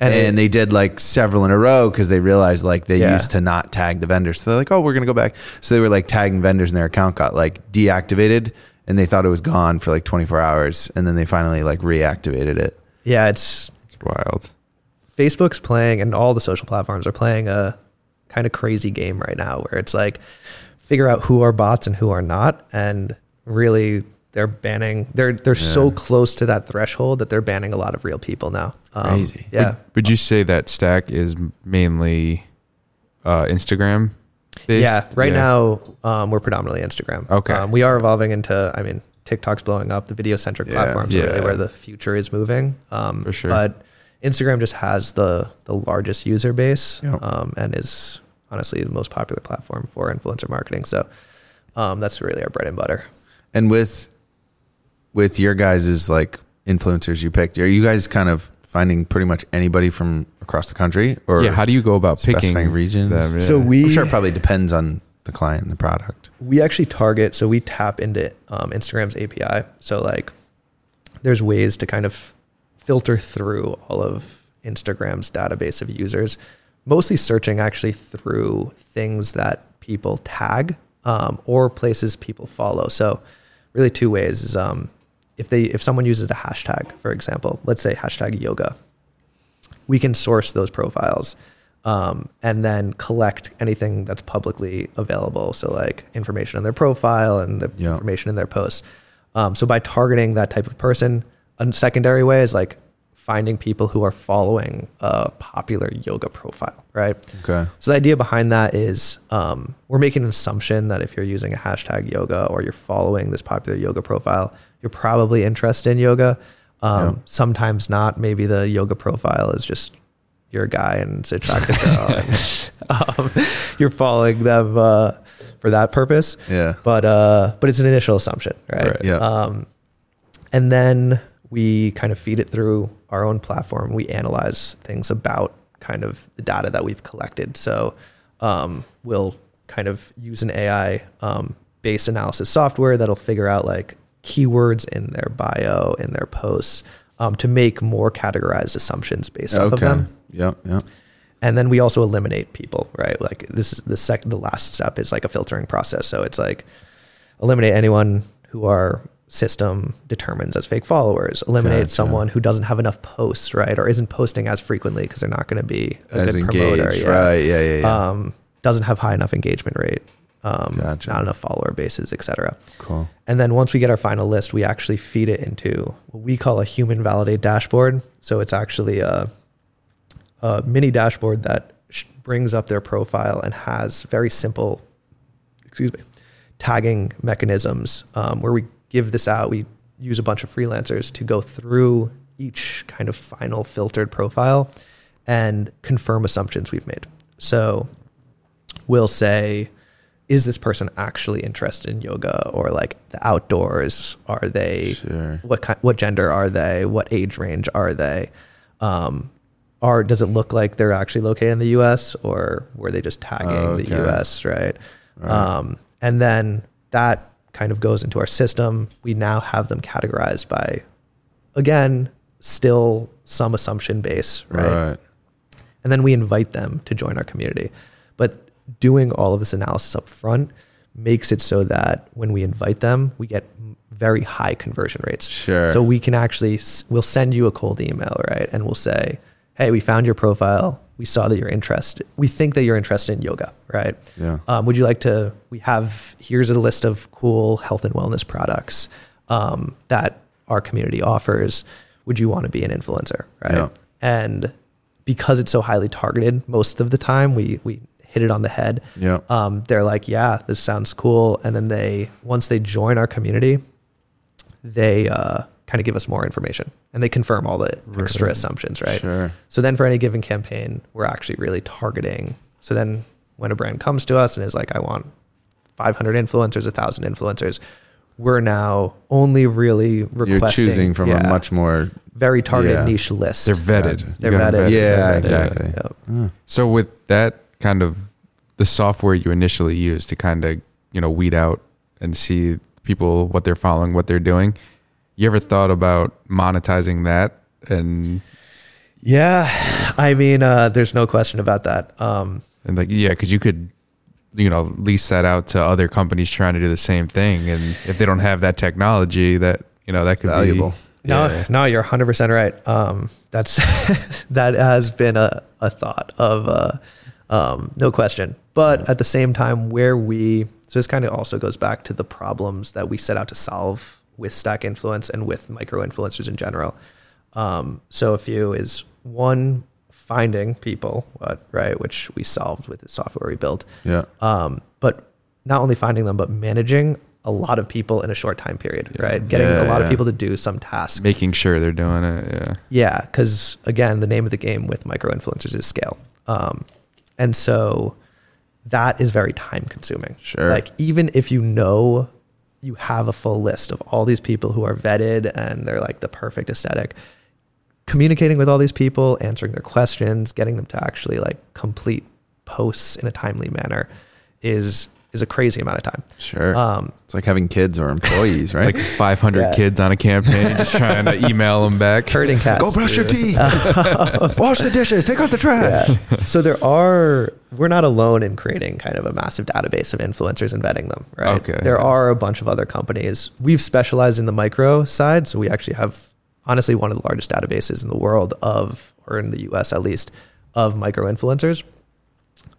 And, And it- they did like several in a row because they realized like they Yeah. used to not tag the vendors. So they're like, oh, we're gonna go back. So they were like tagging vendors and their account got like deactivated and they thought it was gone for like 24 hours and then they finally like reactivated it. Yeah, it's It's wild. Facebook's playing and all the social platforms are playing a kind of crazy game right now where it's like figure out who are bots and who are not and really they're banning they're they're so close to that threshold that they're banning a lot of real people now. Um, Crazy. Yeah. Would you say that stack is mainly uh, Instagram? Based? Yeah, right now um, we're predominantly Instagram. Okay. um, we are evolving into. I mean, TikTok's blowing up. The video centric Yeah. platforms are really where the future is moving. Um, For sure. But Instagram just has the the largest user base Yeah. um, and is honestly the most popular platform for influencer marketing. So um, that's really our bread and butter. And with with your guys' like influencers you picked, are you guys kind of finding pretty much anybody from across the country or yeah. How do you go about picking specifying regions? them? Yeah. So we I'm sure it probably depends on the client and the product. we actually target so we tap into um, instagram's api so like there's ways to kind of filter through all of instagram's database of users mostly searching actually through things that people tag um, or places people follow. So really two ways is um, if they if someone uses a hashtag for example let's say hashtag yoga we can source those profiles um, and then collect anything that's publicly available. So, like information on their profile and the Yeah. information in their posts. Um, so, by targeting that type of person, a secondary way is like finding people who are following a popular yoga profile, right? Okay. So the idea behind that is um, we're making an assumption that if you're using a hashtag yoga or you're following this popular yoga profile, you're probably interested in yoga. Um, Yeah. Sometimes not. Maybe the yoga profile is just you're a guy and it's attractive girl, and um, you're following them uh, for that purpose. Yeah. But uh, but it's an initial assumption, right? Right. Yeah. Um, and then we kind of feed it through our own platform. We analyze things about kind of the data that we've collected. So um, we'll kind of use an AI um, based analysis software that'll figure out like keywords in their bio, in their posts, um, to make more categorized assumptions based off of them Yep. Yep. and then we also eliminate people right like this is the sec the last step is like a filtering process so it's like eliminate anyone who our system determines as fake followers eliminate Gotcha. someone who doesn't have enough posts right or isn't posting as frequently because they're not going to be a As good promoter engaged. yeah. Right. Yeah. Yeah. Yeah. um doesn't have high enough engagement rate um Gotcha. not enough follower bases etc cool. and then once we get our final list, we actually feed it into what we call a human validate dashboard. So it's actually a, a mini dashboard that sh- brings up their profile and has very simple, excuse me, tagging mechanisms um, where we give this out. We use a bunch of freelancers to go through each kind of final filtered profile and confirm assumptions we've made. So we'll say, is this person actually interested in yoga or like the outdoors? Are they Sure. what kind, what gender are they? What age range are they? Um, are does it look like they're actually located in the U.S. or were they just tagging the Okay. U.S. Right? Um, and then that kind of goes into our system. We now have them categorized by, again, still some assumption base, right? Right. and then we invite them to join our community. But doing all of this analysis up front makes it so that when we invite them, we get very high conversion rates. Sure. So we can actually we'll send you a cold email, right? And we'll say, "Hey, we found your profile. We saw that you're interested. We think that you're interested in yoga, right? Yeah. Um, would you like to? We have here's a list of cool health and wellness products um, that our community offers. Would you want to be an influencer, right? Yeah. And because it's so highly targeted, most of the time we we hit it on the head. Yeah. Um, they're like, yeah, this sounds cool, and then they once they join our community, they uh, kind of give us more information and they confirm all the extra assumptions, right? Sure. So then for any given campaign, we're actually really targeting. So then when a brand comes to us and is like, I want 500 influencers, 1,000 influencers, we're now only really requesting. You're choosing from yeah, a much more. very targeted yeah. niche list. They're vetted. They're 'em vetted. Yeah, They're vetted. exactly. Yep. So with that kind of the software you initially use to kind of you know weed out and see people what they're following, what they're doing, you ever thought about monetizing that? And Yeah. I mean, uh, there's no question about that. Um, and like yeah, because you could you know lease that out to other companies trying to do the same thing, and if they don't have that technology, that you know that could Valuable. be No, Yeah. no, you're 100 percent right. Um, that's that has been a, a thought of uh, um, no question. But at the same time, where we so this kind of also goes back to the problems that we set out to solve with Stack Influence and with micro influencers in general. Um, so a few is one finding people, right, which we solved with the software we built Yeah. um, but not only finding them, but managing a lot of people in a short time period, right? Getting Yeah, a lot yeah. of people to do some task. making sure they're doing it. Yeah. Yeah, because again, the name of the game with micro influencers is scale, um, and so that is very time consuming. Sure. Like even if you know you have a full list of all these people who are vetted and they're like the perfect aesthetic, communicating with all these people, answering their questions, getting them to actually like complete posts in a timely manner is is a crazy amount of time. Sure. Um, it's like having kids or employees, right? Like 500 Yeah. kids on a campaign, just trying to email them back. herding cats. Go brush your teeth. Wash the dishes. Take out the trash. Yeah. so there are we're not alone in creating kind of a massive database of influencers and vetting them, right? Okay. There are a bunch of other companies. We've specialized in the micro side, so we actually have honestly one of the largest databases in the world of or in the US at least of micro influencers.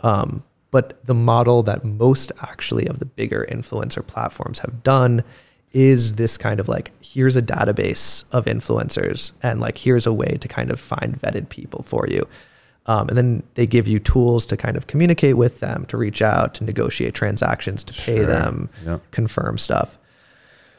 Um, but the model that most actually of the bigger influencer platforms have done is this kind of like here's a database of influencers and like here's a way to kind of find vetted people for you um, and then they give you tools to kind of communicate with them to reach out to negotiate transactions to pay Sure. them Yeah. confirm stuff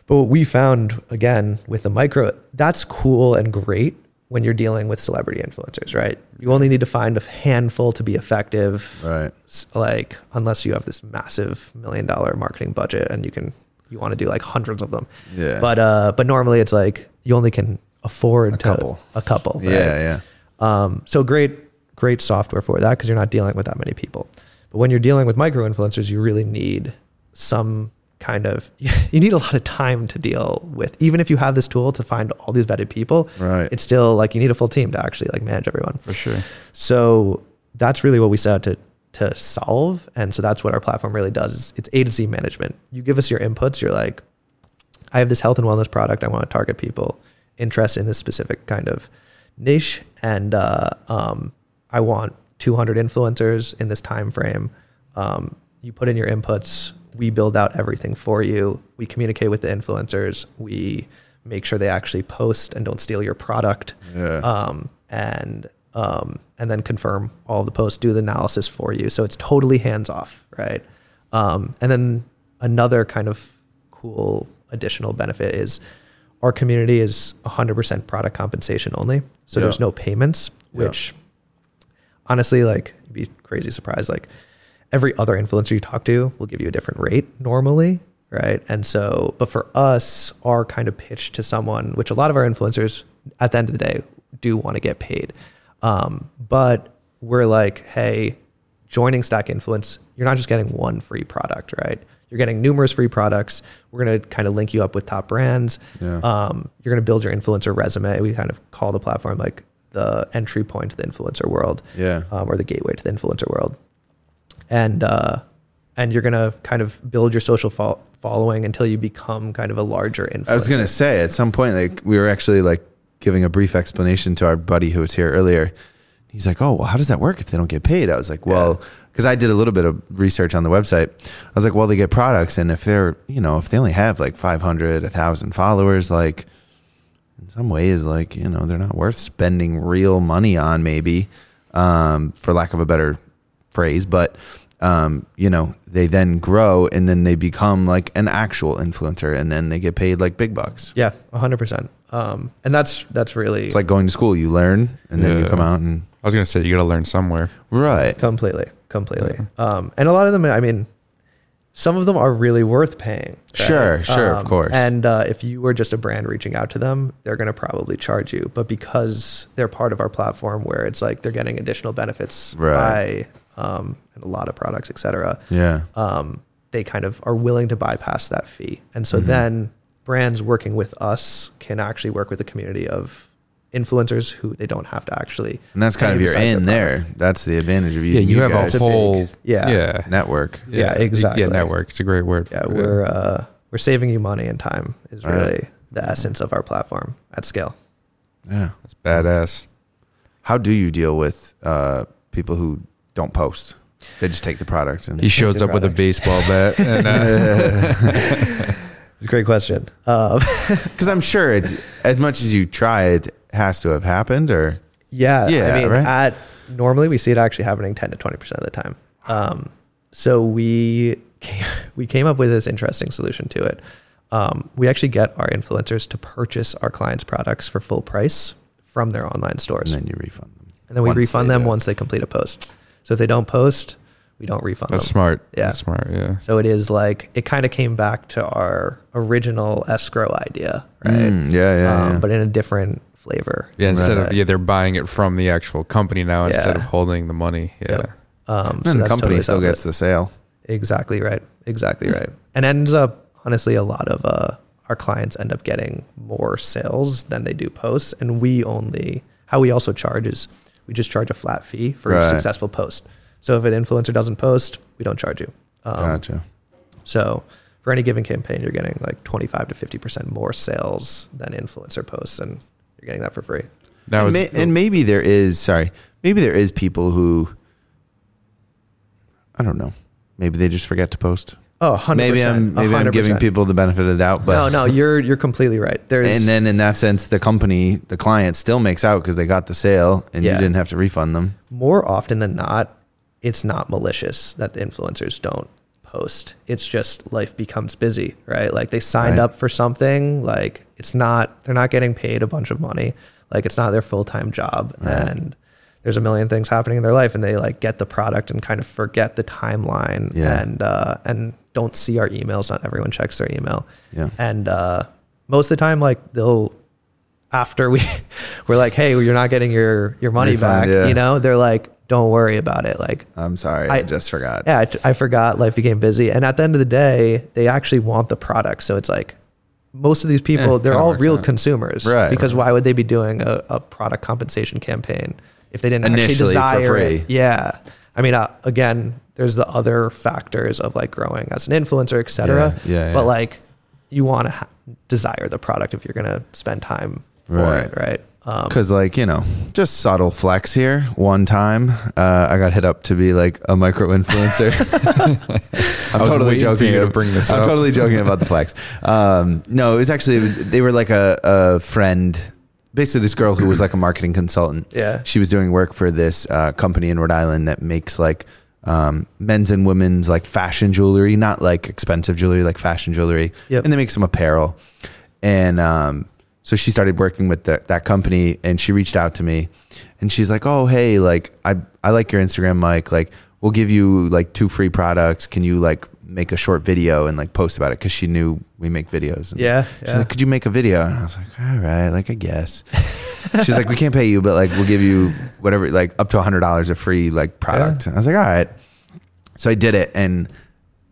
but what we found again with the micro that's cool and great when you're dealing with celebrity influencers right you only need to find a handful to be effective Right. like unless you have this massive million dollar marketing budget and you can you want to do like hundreds of them Yeah. but uh but normally it's like you only can afford A to couple. a couple right? Yeah, yeah. um so great great software for that because you're not dealing with that many people but when you're dealing with micro influencers you really need some kind of you need a lot of time to deal with even if you have this tool to find all these vetted people Right. it's still like you need a full team to actually like manage everyone For sure. so that's really what we set out to to solve, and so that's what our platform really does. Is it's agency management. You give us your inputs. You're like, I have this health and wellness product. I want to target people interested in this specific kind of niche, and uh, um, I want 200 influencers in this time frame. Um, you put in your inputs. We build out everything for you. We communicate with the influencers. We make sure they actually post and don't steal your product Yeah. um, and um, and then confirm all the posts, do the analysis for you. So it's totally hands off, right? Um, and then another kind of cool additional benefit is our community is 100% product compensation only. So Yeah. there's no payments, Yeah. Honestly, like, you'd be crazy surprised. Like, every other influencer you talk to will give you a different rate normally, right? And so, but for us, our kind of pitch to someone, which a lot of our influencers at the end of the day do want to get paid, um, but we're like, hey, joining Stack Influence, you're not just getting one free product, right? You're getting numerous free products. We're going to kind of link you up with top brands. Yeah. Um, you're going to build your influencer resume. We kind of call the platform like the entry point to the influencer world Yeah. um, or the gateway to the influencer world. And uh, and you're gonna kind of build your social fo- following until you become kind of a larger influencer. I was gonna say at some point, like we were actually like giving a brief explanation to our buddy who was here earlier. He's like, "Oh, well, how does that work if they don't get paid?" I was like, "Well, because I did a little bit of research on the website. I was like, well, they get products, and if they're, you know, if they only have like 500, 1,000 followers, like in some ways, like you know, they're not worth spending real money on, maybe, um, for lack of a better phrase, but." Um, you know, they then grow and then they become like an actual influencer and then they get paid like big bucks. Yeah, hundred percent. Um, and that's that's really It's like going to school. You learn and then you come out and I was gonna say you got to learn somewhere. right. completely, completely. Um, and a lot of them, I mean, some of them are really worth paying. right? Sure, sure, of Um, course. And uh, if you were just a brand reaching out to them, they're going to probably charge you. But because they're part of our platform, where it's like they're getting additional benefits Right. by um, and a lot of products, et cetera, Yeah. um, they kind of are willing to bypass that fee. And Mm-hmm. so then brands working with us can actually work with a community of influencers who they don't have to actually. And that's kind of your emphasize in their there. That's the advantage of Yeah, using you have guys. a whole Yeah. yeah network. Yeah, exactly. Yeah, network. It's a great word. Yeah, for we're uh, we're saving you money and time is Right. really the essence of our platform at scale. Yeah. That's badass. How do you deal with uh, people who don't post? They just take the product and He shows the up with a baseball bat. And, uh, Great question. Um, because I'm sure it, as much as you try, it has to have happened. Or yeah, Yeah, I mean, right? at normally we see it actually happening ten to twenty percent of the time. Um, so we came, we came up with this interesting solution to it. Um, we actually get our influencers to purchase our clients' products for full price from their online stores, and then you refund them. and then we once refund them do once they complete a post. So if they don't post, we don't refund that's them. smart. Yeah. That's smart. Yeah. So it is like it kind of came back to our original escrow idea, right? Mm, yeah, yeah, um, yeah. But in a different flavor. Yeah. Instead Right. of yeah, they're buying it from the actual company now instead of holding the money. Yeah. Yep. Um, so and the company totally still separate. gets the sale. exactly right, exactly right, and ends up honestly a lot of uh, our clients end up getting more sales than they do posts, and we only how we also charge is we just charge a flat fee for each Right. successful post. So if an influencer doesn't post, we don't charge you. Um, Gotcha. So for any given campaign, you're getting like 25 to 50% more sales than influencer posts, and you're getting that for free. Now and, is may, and maybe there is sorry maybe there is people who i don't know maybe they just forget to post Oh, 100%. maybe I'm maybe I'm giving people the benefit of the doubt, but no, no, you're you're completely right. There's and then in that sense, the company, the client, still makes out because they got the sale, and you didn't have to refund them. more often than not, it's not malicious that the influencers don't post. It's just life becomes busy, right? Like they signed Right. up for something, like it's not they're not getting paid a bunch of money. Like it's not their full-time job Right. and there's a million things happening in their life and they like get the product and kind of forget the timeline Yeah. and uh and don't see our emails. Not everyone checks their email. Yeah. And uh most of the time like they'll after we we're like, hey, you're not getting your your money Refund, back, yeah. you know, they're like, don't worry about it. Like, I'm sorry, I, I- just forgot. yeah, I, I forgot. Life became busy, and at the end of the day, they actually want the product. So it's like most of these people, Yeah, they're all real out. consumers, Right, Because right. why would they be doing a, a product compensation campaign if they didn't Initially actually desire free. it? Yeah, I mean, uh, again, there's the other factors of like growing as an influencer, et cetera. Yeah, yeah, But like, you want to ha- desire the product if you're going to spend time for Right. it, right? Um, Because, like, you know, just subtle flex here. One time, uh, I got hit up to be like a micro influencer. I'm I totally joking. you to bring this I'm up. totally joking about the flex. Um, no, it was actually, they were like a, a friend. Basically, this girl who was like a marketing consultant. Yeah. She was doing work for this uh, company in Rhode Island that makes like um, men's and women's like fashion jewelry, not like expensive jewelry, like fashion jewelry. Yep. And they make some apparel. And um, so she started working with the, that company and she reached out to me and she's like, Oh, hey, like I, I like your Instagram, Mike. Like we'll give you like two free products. Can you like make a short video and like post about it? Cause she knew we make videos. And yeah, She's yeah. like, could you make a video? And I was like, all right, like I guess. She's like, we can't pay you, but like we'll give you whatever, like up to a hundred dollars of free like product. I was like, all right. So I did it, and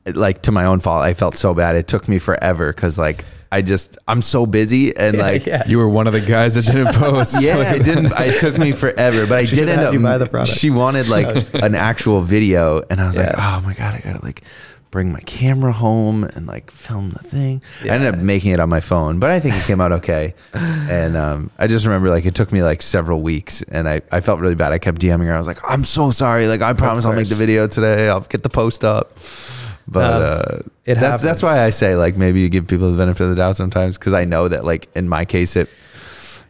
like to my own fault, I felt so bad. It took me forever because like I just I'm so busy and Yeah, like. yeah. You were one of the guys that didn't post. Yeah, I didn't. I took me forever, but I She did end up. you buy the product. She wanted like an actual video, and I was like, "Oh my god, I gotta like bring my camera home and like film the thing." I ended up making it on my phone, but I think it came out okay. and um, I just remember like it took me like several weeks, and I I felt really bad. I kept DMing her. I was like, "I'm so sorry. Like I promise I'll make the video today. I'll get the post up." But Um, uh, it that's that's why I say like maybe you give people the benefit of the doubt sometimes because I know that like in my case it,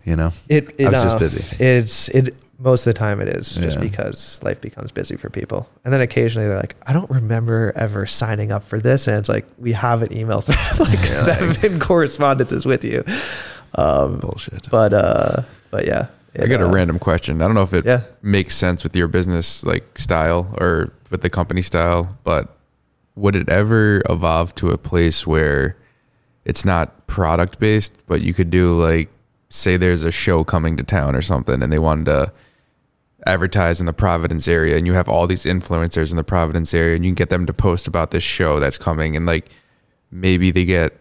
you know, It, it I was just busy. It's it most of the time it is just Yeah. because life becomes busy for people, and then occasionally they're like, I don't remember ever signing up for this, and it's like we have an email thread, like seven correspondences with you. Um, bullshit. but uh, but yeah, I got a uh, random question. I don't know if it Yeah. makes sense with your business like style or with the company style, but would it ever evolve to a place where it's not product based, but you could do like say there's a show coming to town or something and they wanted to advertise in the Providence area and you have all these influencers in the Providence area and you can get them to post about this show that's coming and like maybe they get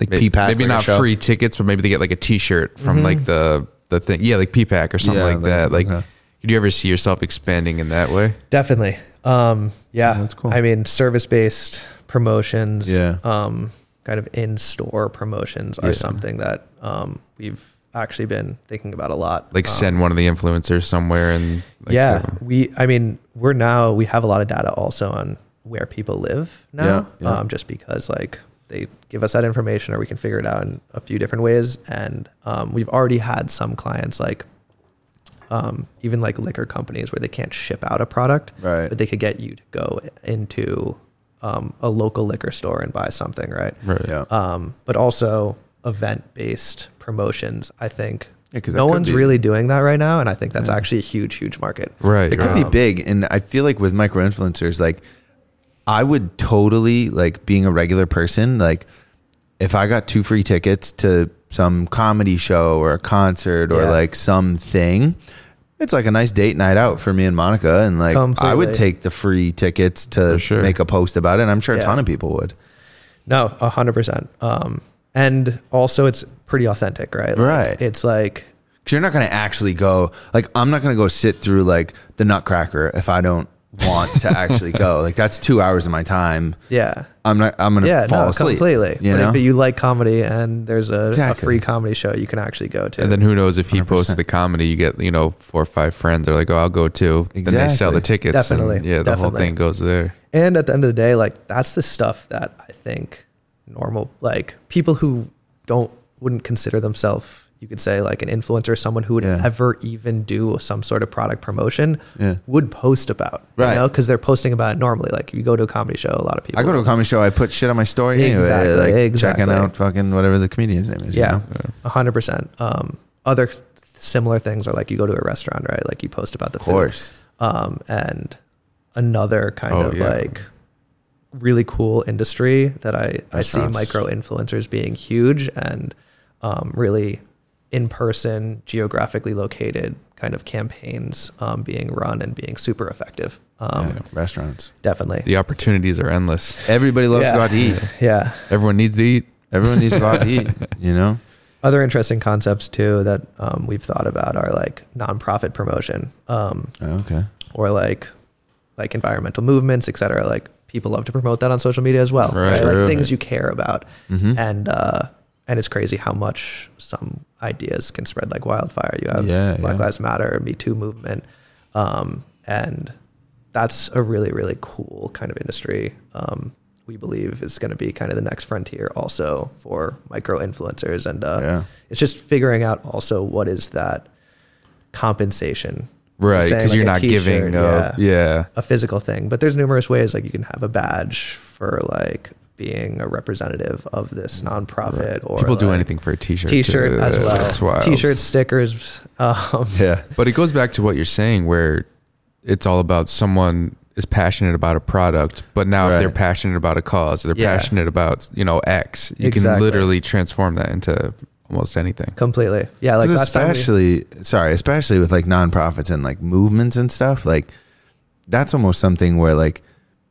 like May- P-Pack, maybe like not free tickets, but maybe they get like a T-shirt from Mm-hmm. like the the thing. Yeah, like P-Pack or something Yeah, like, like- that. Like, could you ever see yourself expanding in that way? Definitely. Um, yeah, that's cool. I mean, service based promotions, Yeah. um, kind of in store promotions are Yeah. something that um, we've actually been thinking about a lot. Like Um, send one of the influencers somewhere and like, yeah, we. I mean, we're now we have a lot of data also on where people live now, Yeah, yeah. Um, just because like they give us that information or we can figure it out in a few different ways. And um, we've already had some clients like. Um, even like liquor companies where they can't ship out a product, Right. But they could get you to go into um, a local liquor store and buy something, right? right. Yeah. Um, but also event based promotions. I think Yeah, 'cause that no one's be- really doing that right now, and I think that's Yeah. actually a huge, huge market. Right. It could right. be big, and I feel like with micro influencers, like I would totally like being a regular person. Like if I got two free tickets to some comedy show or a concert or Yeah. like something, it's like a nice date night out for me and Monica, and like I would take the free tickets to sure. make a post about it. And I'm sure a ton of people would. No, a hundred percent. Um, and also it's pretty authentic, right? Like, Right. It's like Cause you're not gonna actually go like I'm not gonna go sit through like the Nutcracker if I don't want to actually go. Like that's two hours of my time. Yeah. I'm not. I'm gonna Yeah, fall no, asleep. completely. You but know. if you like comedy and there's a, a free comedy show you can actually go to. And then who knows if he 100%. posts the comedy, you get you know four or five friends are like, oh, I'll go too. Then they sell the Exactly. tickets. and, Definitely, yeah, the whole thing goes there. And at the end of the day, like that's the stuff that I think normal, like people who don't wouldn't consider themselves, you could say like an influencer, someone who would Yeah. ever even do some sort of product promotion, Yeah. would post about, Right. You know, because they're posting about it normally. Like you go to a comedy show, a lot of people. I go to a comedy show. I put shit on my story Exactly, anyway. Like exactly. checking out fucking whatever the comedian's name is. you yeah, know? a hundred percent. Um, other similar things are like you go to a restaurant, right? Like you post about the of course. food. Um, and another kind Oh, of yeah. like really cool industry that I, I see micro influencers being huge and um, really in person, geographically located kind of campaigns um, being run and being super effective. Um, yeah, restaurants. Definitely. The opportunities are endless. Everybody loves Yeah. to go out to eat. Yeah. Everyone needs to eat. Everyone needs to go out to eat. You know. Other interesting concepts too that um, we've thought about are like nonprofit promotion um, Oh, okay. or like like environmental movements, et cetera. Like people love to promote that on social media as well, Right. right? True. Like things you care about, Mhm. and uh, and it's crazy how much some ideas can spread like wildfire. You have Yeah, Black yeah. Lives Matter, Me Too movement, um, and that's a really really cool kind of industry. Um, we believe is going to be kind of the next frontier also for micro influencers, and uh, Yeah. it's just figuring out also what is that compensation Right. Because like you're not giving yeah. Yeah. a physical thing, but there's numerous ways like you can have a badge for like being a representative of this nonprofit or People do anything for a t-shirt. t-shirt too. as That's well. wild. T-shirts, stickers. Um, Yeah. But it goes back to what you're saying, where it's all about someone is passionate about a product, but now if they're passionate about a cause, they're Yeah. passionate about you know X, you Exactly. can literally transform that into almost anything. completely. Yeah, like last time we- especially sorry, especially with like nonprofits and like movements and stuff, like that's almost something where like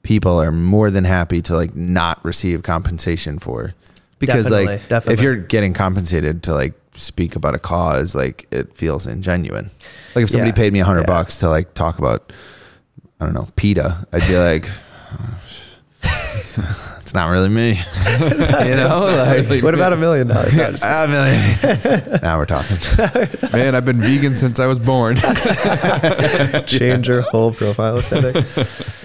people are more than happy to like not receive compensation for. Because Definitely, like definitely. if you're getting compensated to like speak about a cause, like it feels ingenuine. Like if somebody Yeah, paid me a hundred yeah. bucks to like talk about I don't know, PETA, I'd be like it's not really me. you know? Like what about a million dollars? No, just- I mean, now we're talking. Man, I've been vegan since I was born. change your whole profile aesthetic.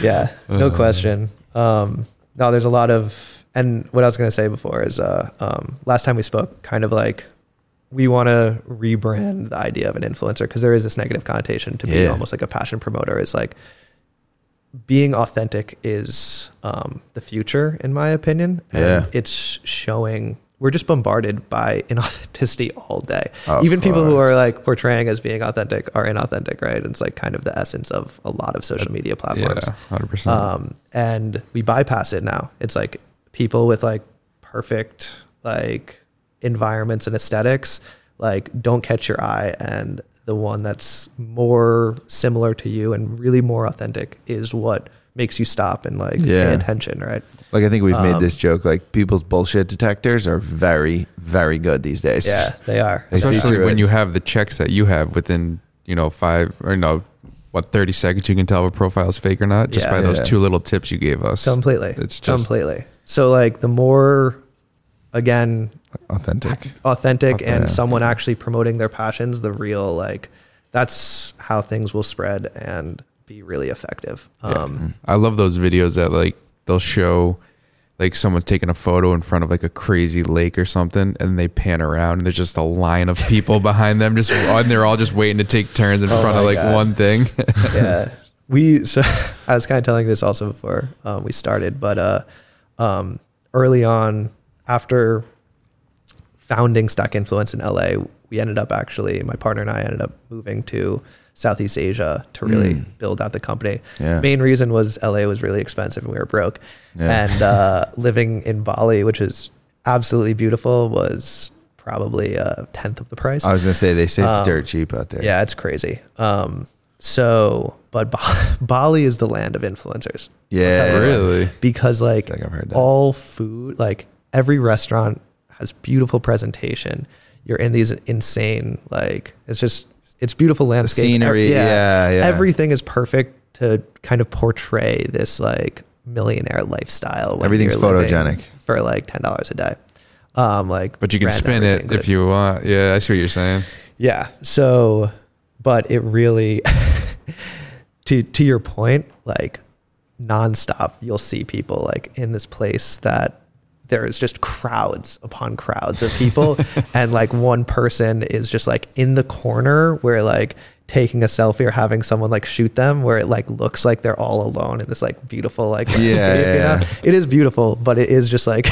yeah, no question. Um, no, there's a lot of, and what I was going to say before is, uh, um, last time we spoke, kind of like we want to rebrand the idea of an influencer because there is this negative connotation to being Yeah. almost like a passion promoter. Is like being authentic is um, the future, in my opinion. And Yeah. it's showing. We're just bombarded by inauthenticity all day. Of Even people who are like portraying as being authentic are inauthentic, right? It's like kind of the essence of a lot of social media platforms. yeah, platforms. hundred percent. Um, and we bypass it now. It's like people with like perfect like environments and aesthetics, like don't catch your eye. And the one that's more similar to you and really more authentic is what makes you stop and like Yeah. pay attention, right? Like I think we've made Um, this joke. Like people's bullshit detectors are very, very good these days. Yeah, they are. They Especially when it. you have the checks that you have within you know five or no. What thirty seconds you can tell if a profile is fake or not just Yeah. by those Yeah. two little tips you gave us. Completely. It's just completely. So like the more again authentic. authentic and Yeah. someone actually promoting their passions, the real like that's how things will spread and be really effective. Um I love those videos that like they'll show like someone's taking a photo in front of like a crazy lake or something and they pan around and there's just a line of people behind them just and they're all just waiting to take turns in Oh front of like God. one thing. yeah. We so I was kind of telling this also before um, we started, but uh um early on after founding Stack Influence in LA, we ended up actually my partner and I ended up moving to Southeast Asia to really Mm. build out the company. Yeah. Main reason was LA was really expensive and we were broke. Yeah. And uh, living in Bali, which is absolutely beautiful, was probably a tenth of the price. I was gonna say they say it's Um, dirt cheap out there. Yeah, it's crazy. Um, so, but ba- Bali is the land of influencers Yeah. really? because like, think I've heard that. all food, like every restaurant has beautiful presentation. You're in these insane, like it's just it's beautiful landscape. scenery, yeah, yeah. Everything is perfect to kind of portray this like millionaire lifestyle. Everything's photogenic. for like ten dollars a day. Um, like, But you can spin it if you want. Yeah, I see what you're saying. yeah. So, but it really, to to your point, like nonstop, you'll see people like in this place that there is just crowds upon crowds of people, and like one person is just like in the corner where like taking a selfie or having someone like shoot them where it like looks like they're all alone in this like beautiful like Yeah, yeah, yeah. it is beautiful but it is just like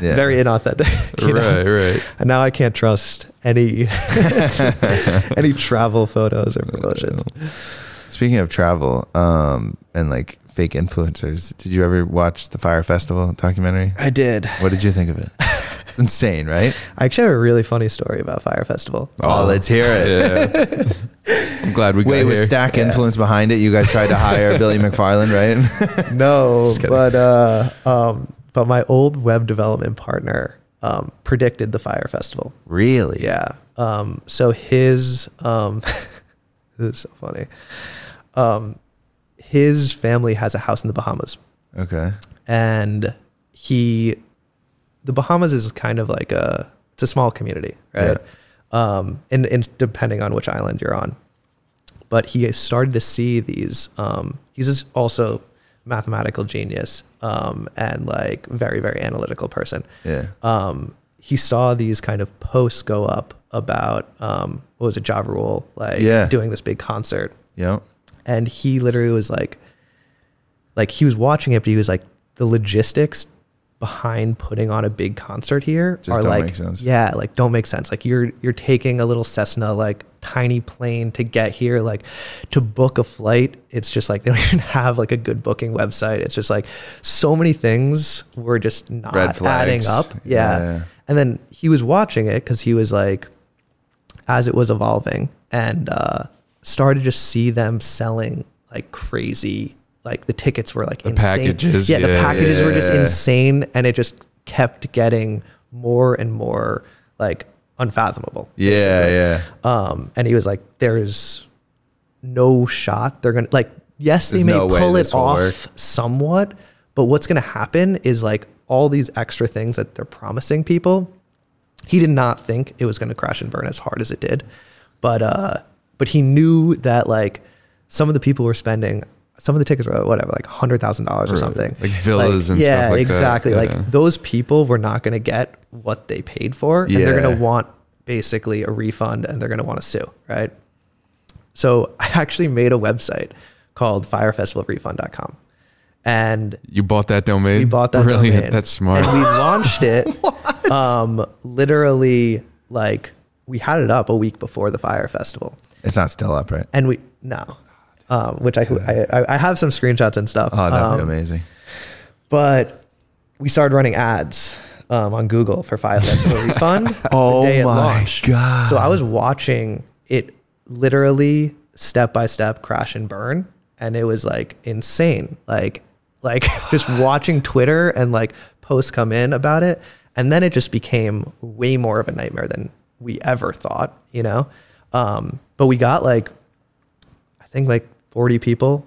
Yeah. very inauthentic you know? Right, right. And now I can't trust any any travel photos or promotions. Uh, Speaking of travel, um, and like fake influencers, did you ever watch the Fyre Festival documentary? I did. What did you think of it? It's insane, right? I actually have a really funny story about Fyre Festival. Oh, let's hear it. Yeah. I'm glad we got Wait, here. with Stack Yeah. influence behind it, you guys tried to hire Billy McFarland, right? No, kidding. but uh, um, but my old web development partner um, predicted the Fyre Festival. really? Yeah. Um, so his um, this is so funny. Um, his family has a house in the Bahamas. Okay. and he the bahamas is kind of like a it's a small community right um and, and depending on which island you're on but he started to see these um he's just also a mathematical genius um and like very very analytical person Yeah. um he saw these kind of posts go up about um what was it Ja Rule like Yeah. doing this big concert Yep. And he literally was like like he was watching it but he was like the logistics behind putting on a big concert here Just are like yeah like don't make sense. Like you're you're taking a little Cessna like tiny plane to get here like to book a flight. It's just like they don't even have like a good booking website. It's just like so many things were just not adding up. yeah. Yeah. and then he was watching it because he was like as it was evolving and uh, started to just see them selling like crazy. Like the tickets were like The insane. packages, yeah, the yeah, packages were just yeah. insane, and it just kept getting more and more like unfathomable. Yeah, basically. yeah. Um, and he was like, "There's no shot they're gonna like. Yes, they may no pull it off work. somewhat, but what's gonna happen is like all these extra things that they're promising people he did not think it was going to crash and burn as hard as it did but uh but he knew that like some of the people were spending some of the tickets were whatever like $100000 or Right. something Like villas and yeah stuff like that. exactly Yeah. like those people were not going to get what they paid for and they're going to want basically a refund and they're going to want to sue right so i actually made a website called firefestivalrefund.com and You bought that domain? we bought that Brilliant. domain. That's smart. And we launched it um literally like we had it up a week before the Fyre festival. It's not still up, right? And we no. Um, which I, I I have some screenshots and stuff. Oh, that'd Um, be amazing. but we started running ads um, on Google for Fire Festival Refund Oh the day it my launched. God. So I was watching it literally step by step crash and burn, and it was like insane. Like like just watching Twitter and like posts come in about it, and then it just became way more of a nightmare than we ever thought. You know, um, but we got like I think like 40 people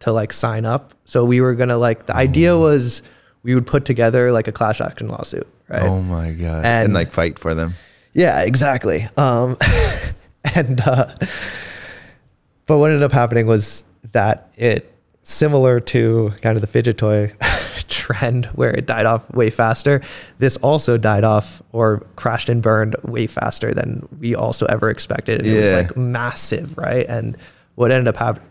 to like sign up. So we were gonna like the idea was we would put together like a class action lawsuit, right? Oh my god! And- And, like fight for them. Yeah, exactly. Um, and uh, but what ended up happening was that it similar to kind of the fidget toy trend where it died off way faster. This also died off or crashed and burned way faster than we also ever expected. And It was like massive, right? And what ended up happening.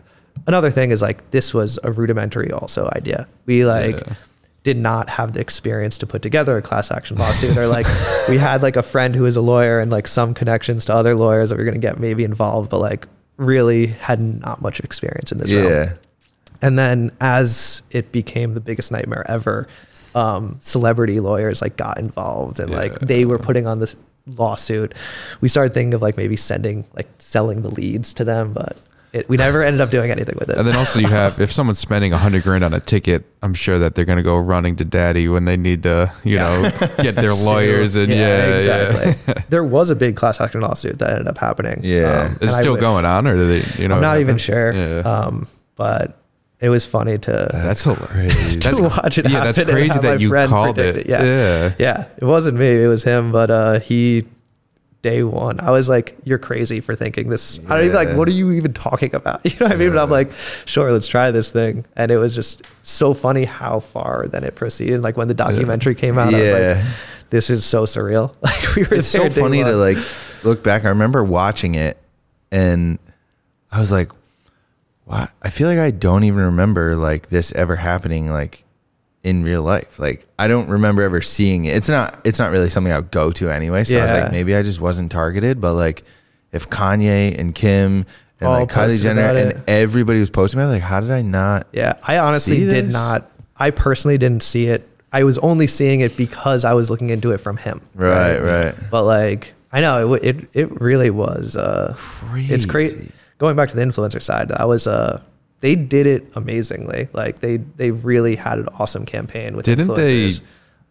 Another thing is like this was a rudimentary also idea. We like Yeah. did not have the experience to put together a class action lawsuit or like we had like a friend who was a lawyer and like some connections to other lawyers that we are going to get maybe involved but like really had not much experience in this realm. Yeah. and then as it became the biggest nightmare ever um, celebrity lawyers like got involved and like they were putting on this lawsuit we started thinking of like maybe sending like selling the leads to them but it, we never ended up doing anything with it And then also you have if someone's spending a hundred grand on a ticket, I'm sure that they're gonna go running to daddy when they need to, you know, get their lawyers and yeah, exactly. there was a big class action lawsuit that ended up happening. Yeah. Um, It's still going on, or do they? You know, I'm not even sure. Yeah. Um, but it was funny to That's hilarious. crazy. That's to watch it yeah, that's crazy that you called it. Yeah. yeah. yeah, it wasn't me, it was him, but uh, he day one, I was like, "You're crazy for thinking this." I don't even like, what are you even talking about? You know what I mean? But I'm like, "Sure, let's try this thing," and it was just so funny how far then it proceeded. Like when the documentary came out, I was Yeah. like, "This is so surreal." Like we were. it's so funny to like look back. I remember watching it, and I was like, "What?" I feel like I don't even remember like this ever happening like in real life. Like I don't remember ever seeing it. It's not. It's not really something I would go to anyway. So I was like, maybe I just wasn't targeted. But like, if Kanye and Kim and All like Kylie Jenner and everybody was posting about it, like, how did I not? Yeah, I honestly did not. I personally didn't see it. I was only seeing it because I was looking into it from him. Right, right. But like, I know it. It it really was. Uh, It's crazy. Crazy. Going back to the influencer side, I was. Uh, they did it amazingly. Like they they really had an awesome campaign with Didn't they influencers.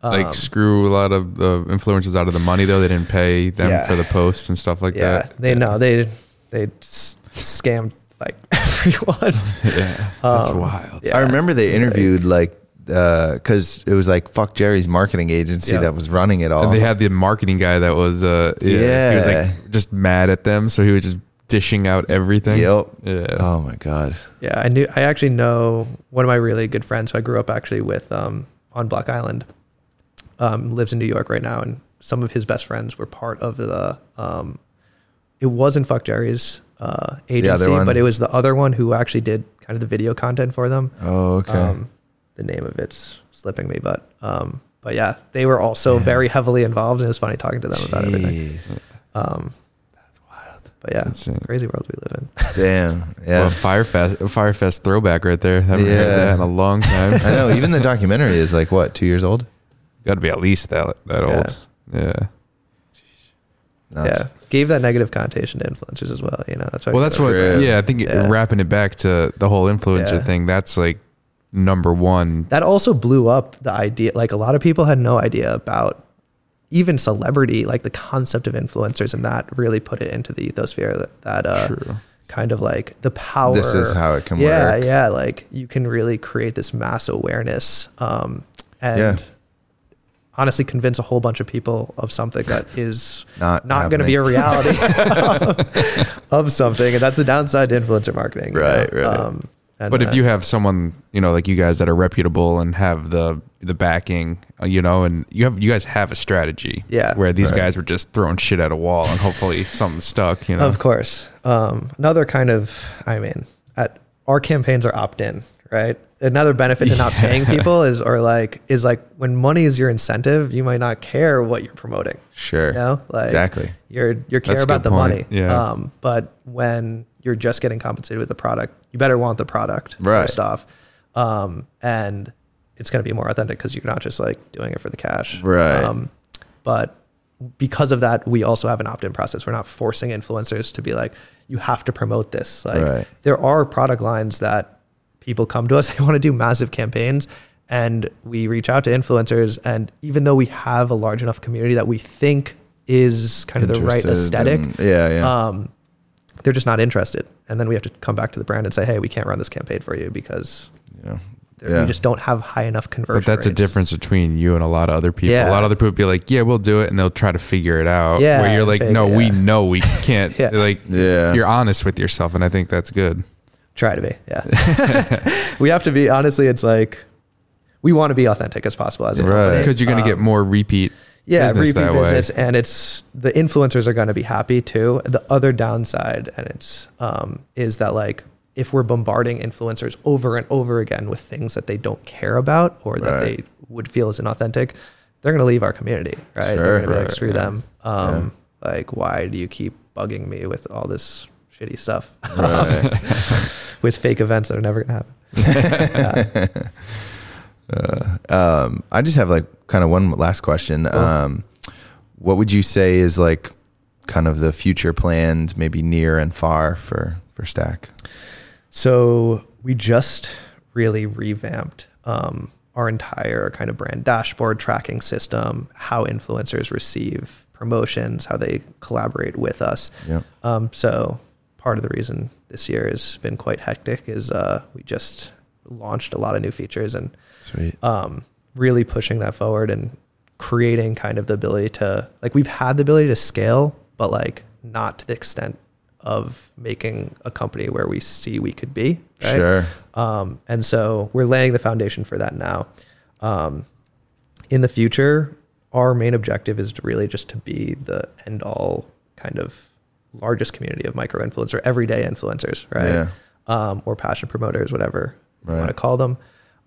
like Um, screw a lot of the influencers out of the money though? They didn't pay them Yeah. for the post and stuff like that. yeah, that. they know they they s- scammed like everyone. Yeah, that's Um, wild. yeah. I remember they interviewed like because it was like FuckJerry's marketing agency Yeah. that was running it all. And they had the marketing guy that was uh yeah, he was like just mad at them, so he was just dishing out everything. Yep. Yeah. Oh my god. Yeah, I knew. I actually know one of my really good friends who I grew up actually with um, on Block Island. Um, lives in New York right now, and some of his best friends were part of the. Um, it wasn't FuckJerry's uh, agency, but it was the other one who actually did kind of the video content for them. Oh okay. Um, the name of it's slipping me, but um, but yeah, they were also very heavily involved, and it was funny talking to them about everything. Um, That's wild. But yeah, Insane. crazy world we live in. Damn. Yeah. Well, Fyrefest, Fyrefest throwback right there. Haven't Yeah. heard that in a long time. I know. Even the documentary is like what two years old. Got to be at least that that Yeah. old. Yeah. Nuts. yeah, gave that negative connotation to influencers as well. You know, that's why Well, that's what. True. Yeah, I think Yeah. wrapping it back to the whole influencer Yeah. thing. That's like number one. that also blew up the idea. Like a lot of people had no idea about even celebrity, like the concept of influencers, and that really put it into the ethosphere. That, that uh, True. kind of like the power. This is how it can yeah, work. yeah. Like you can really create this mass awareness, um, and Yeah. honestly convince a whole bunch of people of something that is Not not going to be a reality of something, and that's the downside to influencer marketing. you Right, know? right. Um, But if you have someone, you know, like you guys that are reputable and have the the backing, you know, and you have you guys have a strategy, Yeah. where these Right. guys were just throwing shit at a wall and hopefully something stuck, you know. Of course. Um, another kind of, I mean, at, our campaigns are opt in, right? Another benefit to not paying people is, or like, is like when money is your incentive, you might not care what you're promoting. Sure. You know, like Exactly. you're you're care That's about the point. money. Yeah. Um, but when you're just getting compensated with the product, you better want the product Right. first off. Um, and it's going to be more authentic because you're not just like doing it for the cash. Right. Um, but because of that, we also have an opt-in process. We're not forcing influencers to be like, you have to promote this. Like Right. there are product lines that people come to us, they want to do massive campaigns and we reach out to influencers. And even though we have a large enough community that we think is kind of the right aesthetic, in- yeah, yeah. um, they're just not interested. And then we have to come back to the brand and say, hey, we can't run this campaign for you because yeah. There- Yeah. we just don't have high enough conversion but that's a difference between you and a lot of other people. Yeah. A lot of other people be like, "Yeah, we'll do it," and they'll try to figure it out. Yeah, where you're like, fake "No, it, we know we can't." Yeah. Like, Yeah. you're honest with yourself, and I think that's good. Try to be, yeah. we have to be honestly. It's like we want to be authentic as possible as a Right. company Because you're going to get Um, more repeat yeah, business repeat that business, way. and it's the influencers are going to be happy too. The other downside, and it's um, is that like if we're bombarding influencers over and over again with things that they don't care about or that Right. they would feel is inauthentic, they're going to leave our community, right? Sure, they're going to be like, screw yeah. them. Um, Like, why do you keep bugging me with all this shitty stuff Right. with fake events that are never going to happen? um, I just have like kind of one last question. Um, what would you say is like kind of the future plans, maybe near and far for for Stack? So we just really revamped um, our entire kind of brand dashboard tracking system, how influencers receive promotions, how they collaborate with us. Yep. Um, so part of the reason this year has been quite hectic is uh, we just launched a lot of new features and Sweet. um, really pushing that forward and creating kind of the ability to like we've had the ability to scale, but like not to the extent of making a company where we see we could be. Right? Sure. Um, and so we're laying the foundation for that now. Um, in the future, our main objective is to really just to be the end all kind of largest community of micro influencer, everyday influencers, right? Yeah. Um, or passion promoters, whatever you want to call them.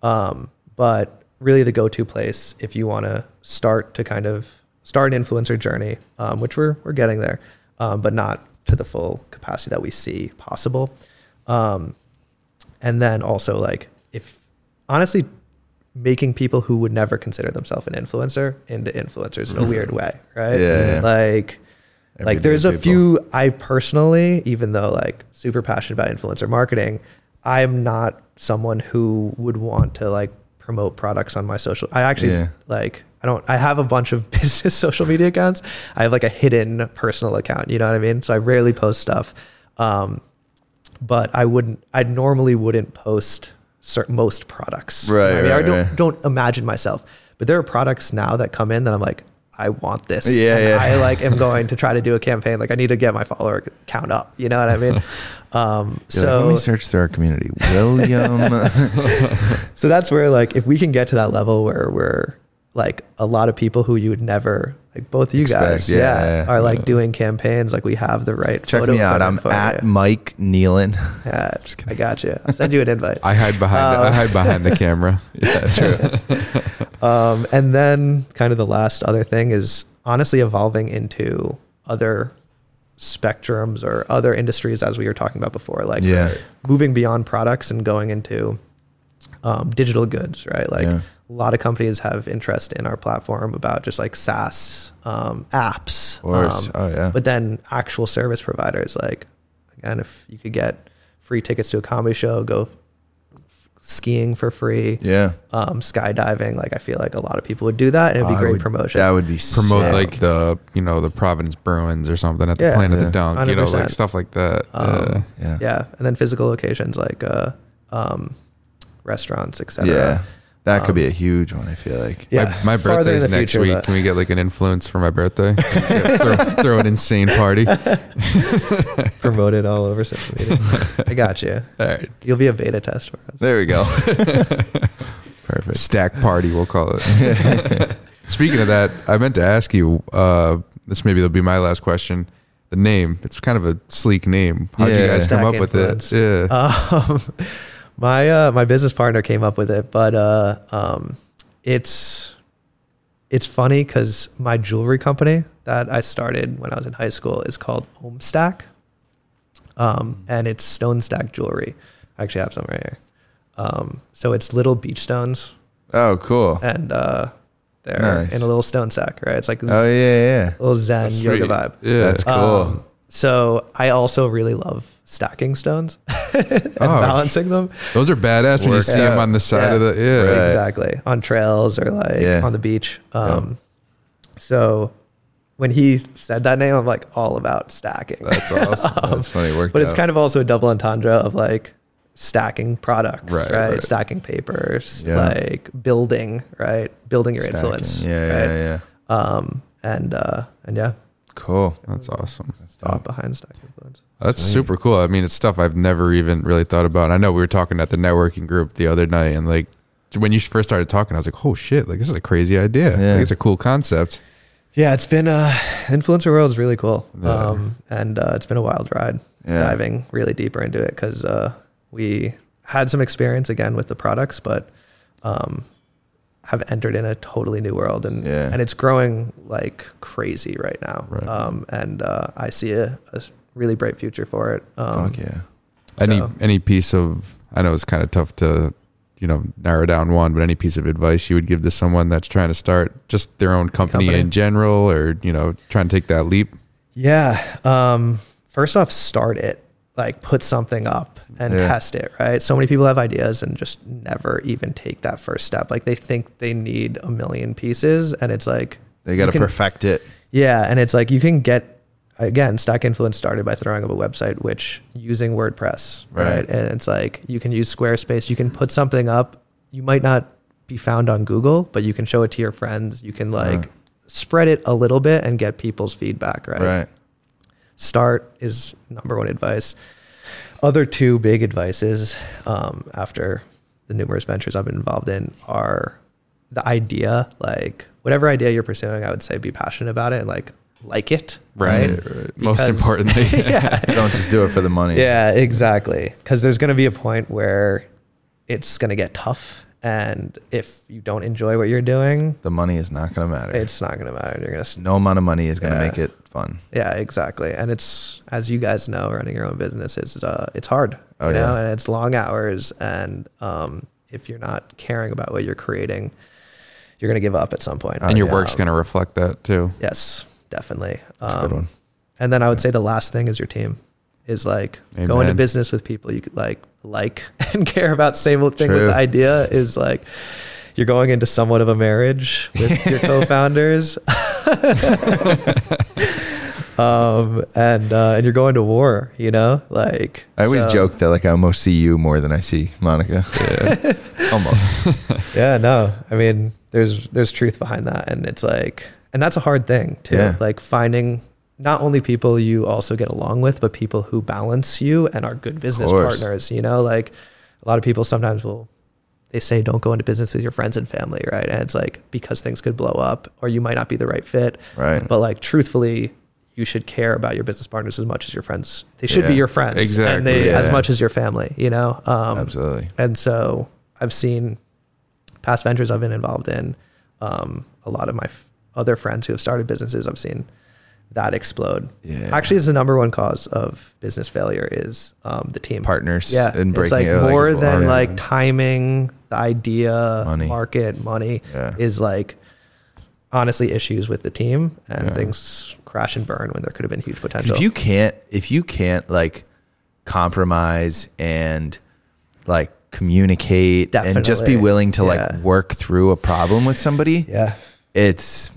Um, but really the go-to place if you want to start to kind of start an influencer journey, um, which we're, we're getting there, um, but not to the full capacity that we see possible. Um, and then also like if honestly making people who would never consider themselves an influencer into influencers in a weird way, right? Yeah. Like like there's a people. few I personally, even though like super passionate about influencer marketing, I'm not someone who would want to like promote products on my social. I actually Yeah. like I don't I have a bunch of business social media accounts. I have like a hidden personal account, you know what I mean? So I rarely post stuff. Um but I wouldn't I normally wouldn't post certain most products. You know Right, I mean, I don't right. don't imagine myself. But there are products now that come in that I'm like I want this. Yeah, and yeah. I like am going to try to do a campaign. Like I need to get my follower count up. You know what I mean? Um, You're like, let me search through our community. William. so that's where like if we can get to that level where we're like a lot of people who you would never like both of you Expect, guys yeah, yeah, yeah. are like doing campaigns like we have the right Check photo me out. I'm at you. Mike Nealon. yeah, I got you. I'll send you an invite. I hide behind. Uh, I hide behind the camera. Yeah, true. Um, and then kind of the last other thing is honestly evolving into other spectrums or other industries as we were talking about before, like Yeah. moving beyond products and going into um, digital goods, right? Like Yeah. a lot of companies have interest in our platform about just like SaaS um, apps. Of course. Um, oh yeah. but then actual service providers, like again, if you could get free tickets to a comedy show, go f- skiing for free, yeah. um, skydiving. Like I feel like a lot of people would do that, and it'd be I great would- promotion. That would be Promote sick. like the you know the Providence Bruins or something at the Yeah. Planet Yeah. the Dunk. You know, like stuff like that. Um, yeah. yeah. yeah, and then physical locations like uh, um, restaurants, etc. Yeah. That could Um, be a huge one. I feel like. Yeah, my my farther in birthday's the next future, week. but- Can we get like an influence for my birthday? throw, throw an insane party. promote it all over social media. I got you. All right. You'll be a beta test for us. There we go. Perfect. Stack party, we'll call it. Speaking of that, I meant to ask you. Uh, this maybe will be my last question. The name. It's kind of a sleek name. How'd you Yeah. guys come Stack up with Influence. it? Yeah. Um, my uh, my business partner came up with it, but uh, um, it's it's funny because my jewelry company that I started when I was in high school is called Homestack, um, and it's stone stack jewelry. I actually have some right here. Um, so it's little beach stones, Oh, cool. and uh, they're Nice. in a little stone stack, right? It's like Oh yeah, yeah. little Zen yoga vibe. Yeah. That's cool. Um, so I also really love stacking stones and Oh. balancing them. Those are badass when you Work see them on the side Yeah. of the yeah. Right. Exactly. On trails or like Yeah. on the beach. Um, So when he said that name, I'm like all about stacking. That's awesome. That's funny. It Worked but it's out. kind of also a double entendre of like stacking products, Right, right? right. Stacking papers, Yeah. like building, right? Building your Stacking. influence. Yeah, right? yeah, yeah. Um, and uh, and yeah, Cool. That's awesome. That's thought behind stacking influence. That's Sweet. super cool. I mean, it's stuff I've never even really thought about. I know we were talking at the networking group the other night, and like when you first started talking, I was like, "Oh shit! Like this is a crazy idea. Yeah. Like, it's a cool concept." Yeah, it's been uh influencer world is really cool. Yeah. Um and uh, it's been a wild ride Yeah. diving really deeper into it cuz uh we had some experience again with the products but um have entered in a totally new world and Yeah. and it's growing like crazy right now. Right. Um and uh I see a, a really bright future for it. Um Fuck yeah. Any So- any piece of I know it's kind of tough to you know narrow down one, but any piece of advice you would give to someone that's trying to start just their own company, Company. in general, or you know trying to take that leap. Yeah. Um, first off, start it. Like put something up and Yeah. test it, right? So many people have ideas and just never even take that first step. Like they think they need a million pieces and it's like They got to perfect it. Yeah, and it's like you can get again, Stack Influence started by throwing up a website, which using WordPress, right? Right. And it's like you can use Squarespace. You can put something up. You might not be found on Google, but you can show it to your friends. You can like Right. spread it a little bit and get people's feedback, right? Right. Start is number one advice. Other two big advices um, after the numerous ventures I've been involved in are the idea, like whatever idea you're pursuing, I would say be passionate about it and like like it, right? right. Most Because- importantly, yeah, Don't just do it for the money. yeah, exactly. Because there's going to be a point where it's going to get tough, and if you don't enjoy what you're doing, The money is not going to matter. it's not going to matter. You're going to no amount of money is going to Yeah. make it fun. Yeah, exactly. And it's as you guys know, running your own business is uh, it's hard. Oh, you know, yeah. and it's long hours. And um, if you're not caring about what you're creating, you're gonna give up at some point. and your Um, work's going to reflect that too. Yes, definitely. That's a good Um, one. And then I would say the last thing is your team is like go into Amen. business with people you could like like and care about. Same thing with the idea is like you're going into somewhat of a marriage with your co-founders. um and uh and you're going to war, you know? Like I always so- joke that like I almost see you more than I see Monica. Yeah. almost. Yeah, no. I mean, there's there's truth behind that, and it's like, and that's a hard thing too. Yeah. Like finding not only people you also get along with, but people who balance you and are good business partners. You know, like a lot of people sometimes will they say don't go into business with your friends and family, right? And it's like because things could blow up, or you might not be the right fit. Right. But like truthfully. You should care about your business partners as much as your friends. They should be your friends, Exactly. and they Yeah. as much as your family. You know, um, Absolutely. and so I've seen past ventures I've been involved in. Um, a lot of my f- other friends who have started businesses, I've seen that explode. Yeah. Actually, it's the number one cause of business failure is um, the team. Partners. Yeah, And breaking it's like it, more than yeah. like timing, the idea, Money. market, money Yeah. is like honestly issues with the team, and Yeah. things crash and burn when there could have been huge potential. if you can't if you can't like compromise and like communicate and just be willing to like work through a problem with somebody, yeah, it's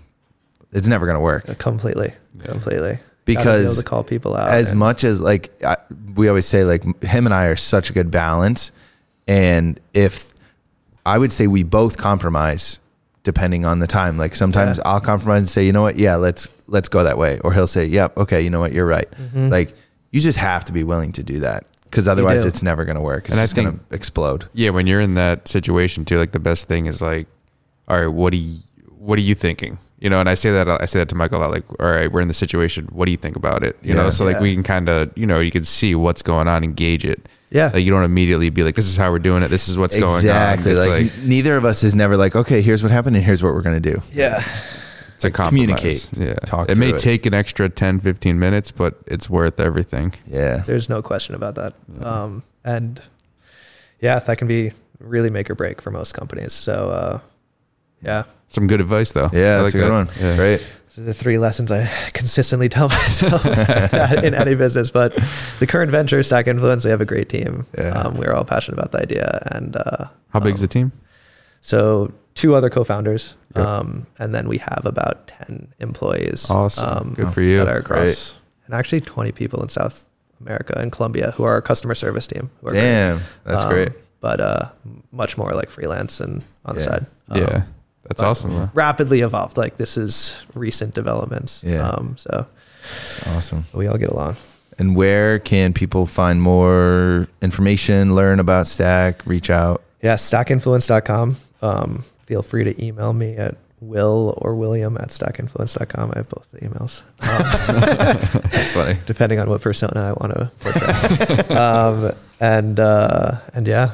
it's never going to work. completely, completely. Gotta be Because able to call people out as and- much as like I, we always say like him and I are such a good balance and if I would say we both compromise depending on the time like sometimes Yeah. I'll compromise and say you know what yeah let's let's go that way or he'll say yep okay you know what you're right Mm-hmm. like you just have to be willing to do that because otherwise it's never going to work it's And I just going to explode Yeah, when you're in that situation too, like the best thing is like, all right, what do you, what are you thinking? You know, and I say that I say that to Michael a lot. Like, all right, we're in the situation. What do you think about it? You Yeah. know, so like we can kind of, you know, you can see what's going on, engage it. yeah, Like you don't immediately be like, this is how we're doing it. This is what's going exactly on. It's like, like, neither of us is never like okay here's what happened and here's what we're going to do yeah. it's a compromise. communicate, Yeah, talk It may it. take an extra 10, 15 minutes, but it's worth everything. yeah There's no question about that. Um, and yeah, that can be really make or break for most companies. So uh, yeah, Some good advice though. yeah I that's like a good that. one Yeah. right these are the three lessons I consistently tell myself in any business. But the current venture, Stack Influence, we have a great team. Yeah. Um, we're all passionate about the idea. And uh, How big's um, the team? So two other co-founders, Yep. um, and then we have about ten employees. Awesome. um, good for you. that are across, and actually twenty people in South America and Colombia who are our customer service team. Who are great. damn that's Um, great But uh, much more like freelance and on the side. Um, yeah, that's but- awesome. Rapidly evolved. Like this is recent developments. Yeah. Um, so awesome we all get along. And where can people find more information, learn about Stack, reach out? Yeah, stackinfluence.com. Um, feel free to email me at will or william at stackinfluence.com. I have both the emails. Um, That's funny. depending on what persona I want to portray. um, and uh, and yeah,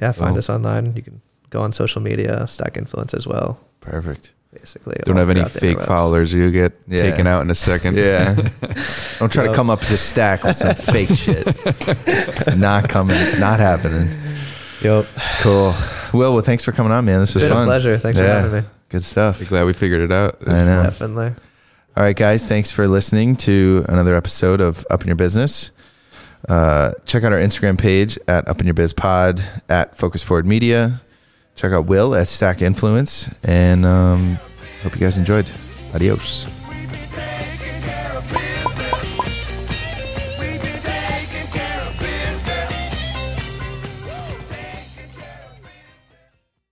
yeah, find Cool. us online. You can go on social media, Stack Influence as well. Perfect. Basically, Don't have any fake followers. You get Yeah. taken out in a second. Yeah. Don't try to come up to Stack with some fake shit. It's not coming, not happening. Yep, Cool. Will, well, thanks for coming on, man. This was been fun. a pleasure. Thanks Yeah. for having me. Good stuff. Glad we figured it out. I know. Definitely. All right, guys. Thanks for listening to another episode of Up in Your Business. Uh, check out our Instagram page at Up in Your Biz Pod at Focus Forward Media. Check out Will at Stack Influence, and um, hope you guys enjoyed. Adios.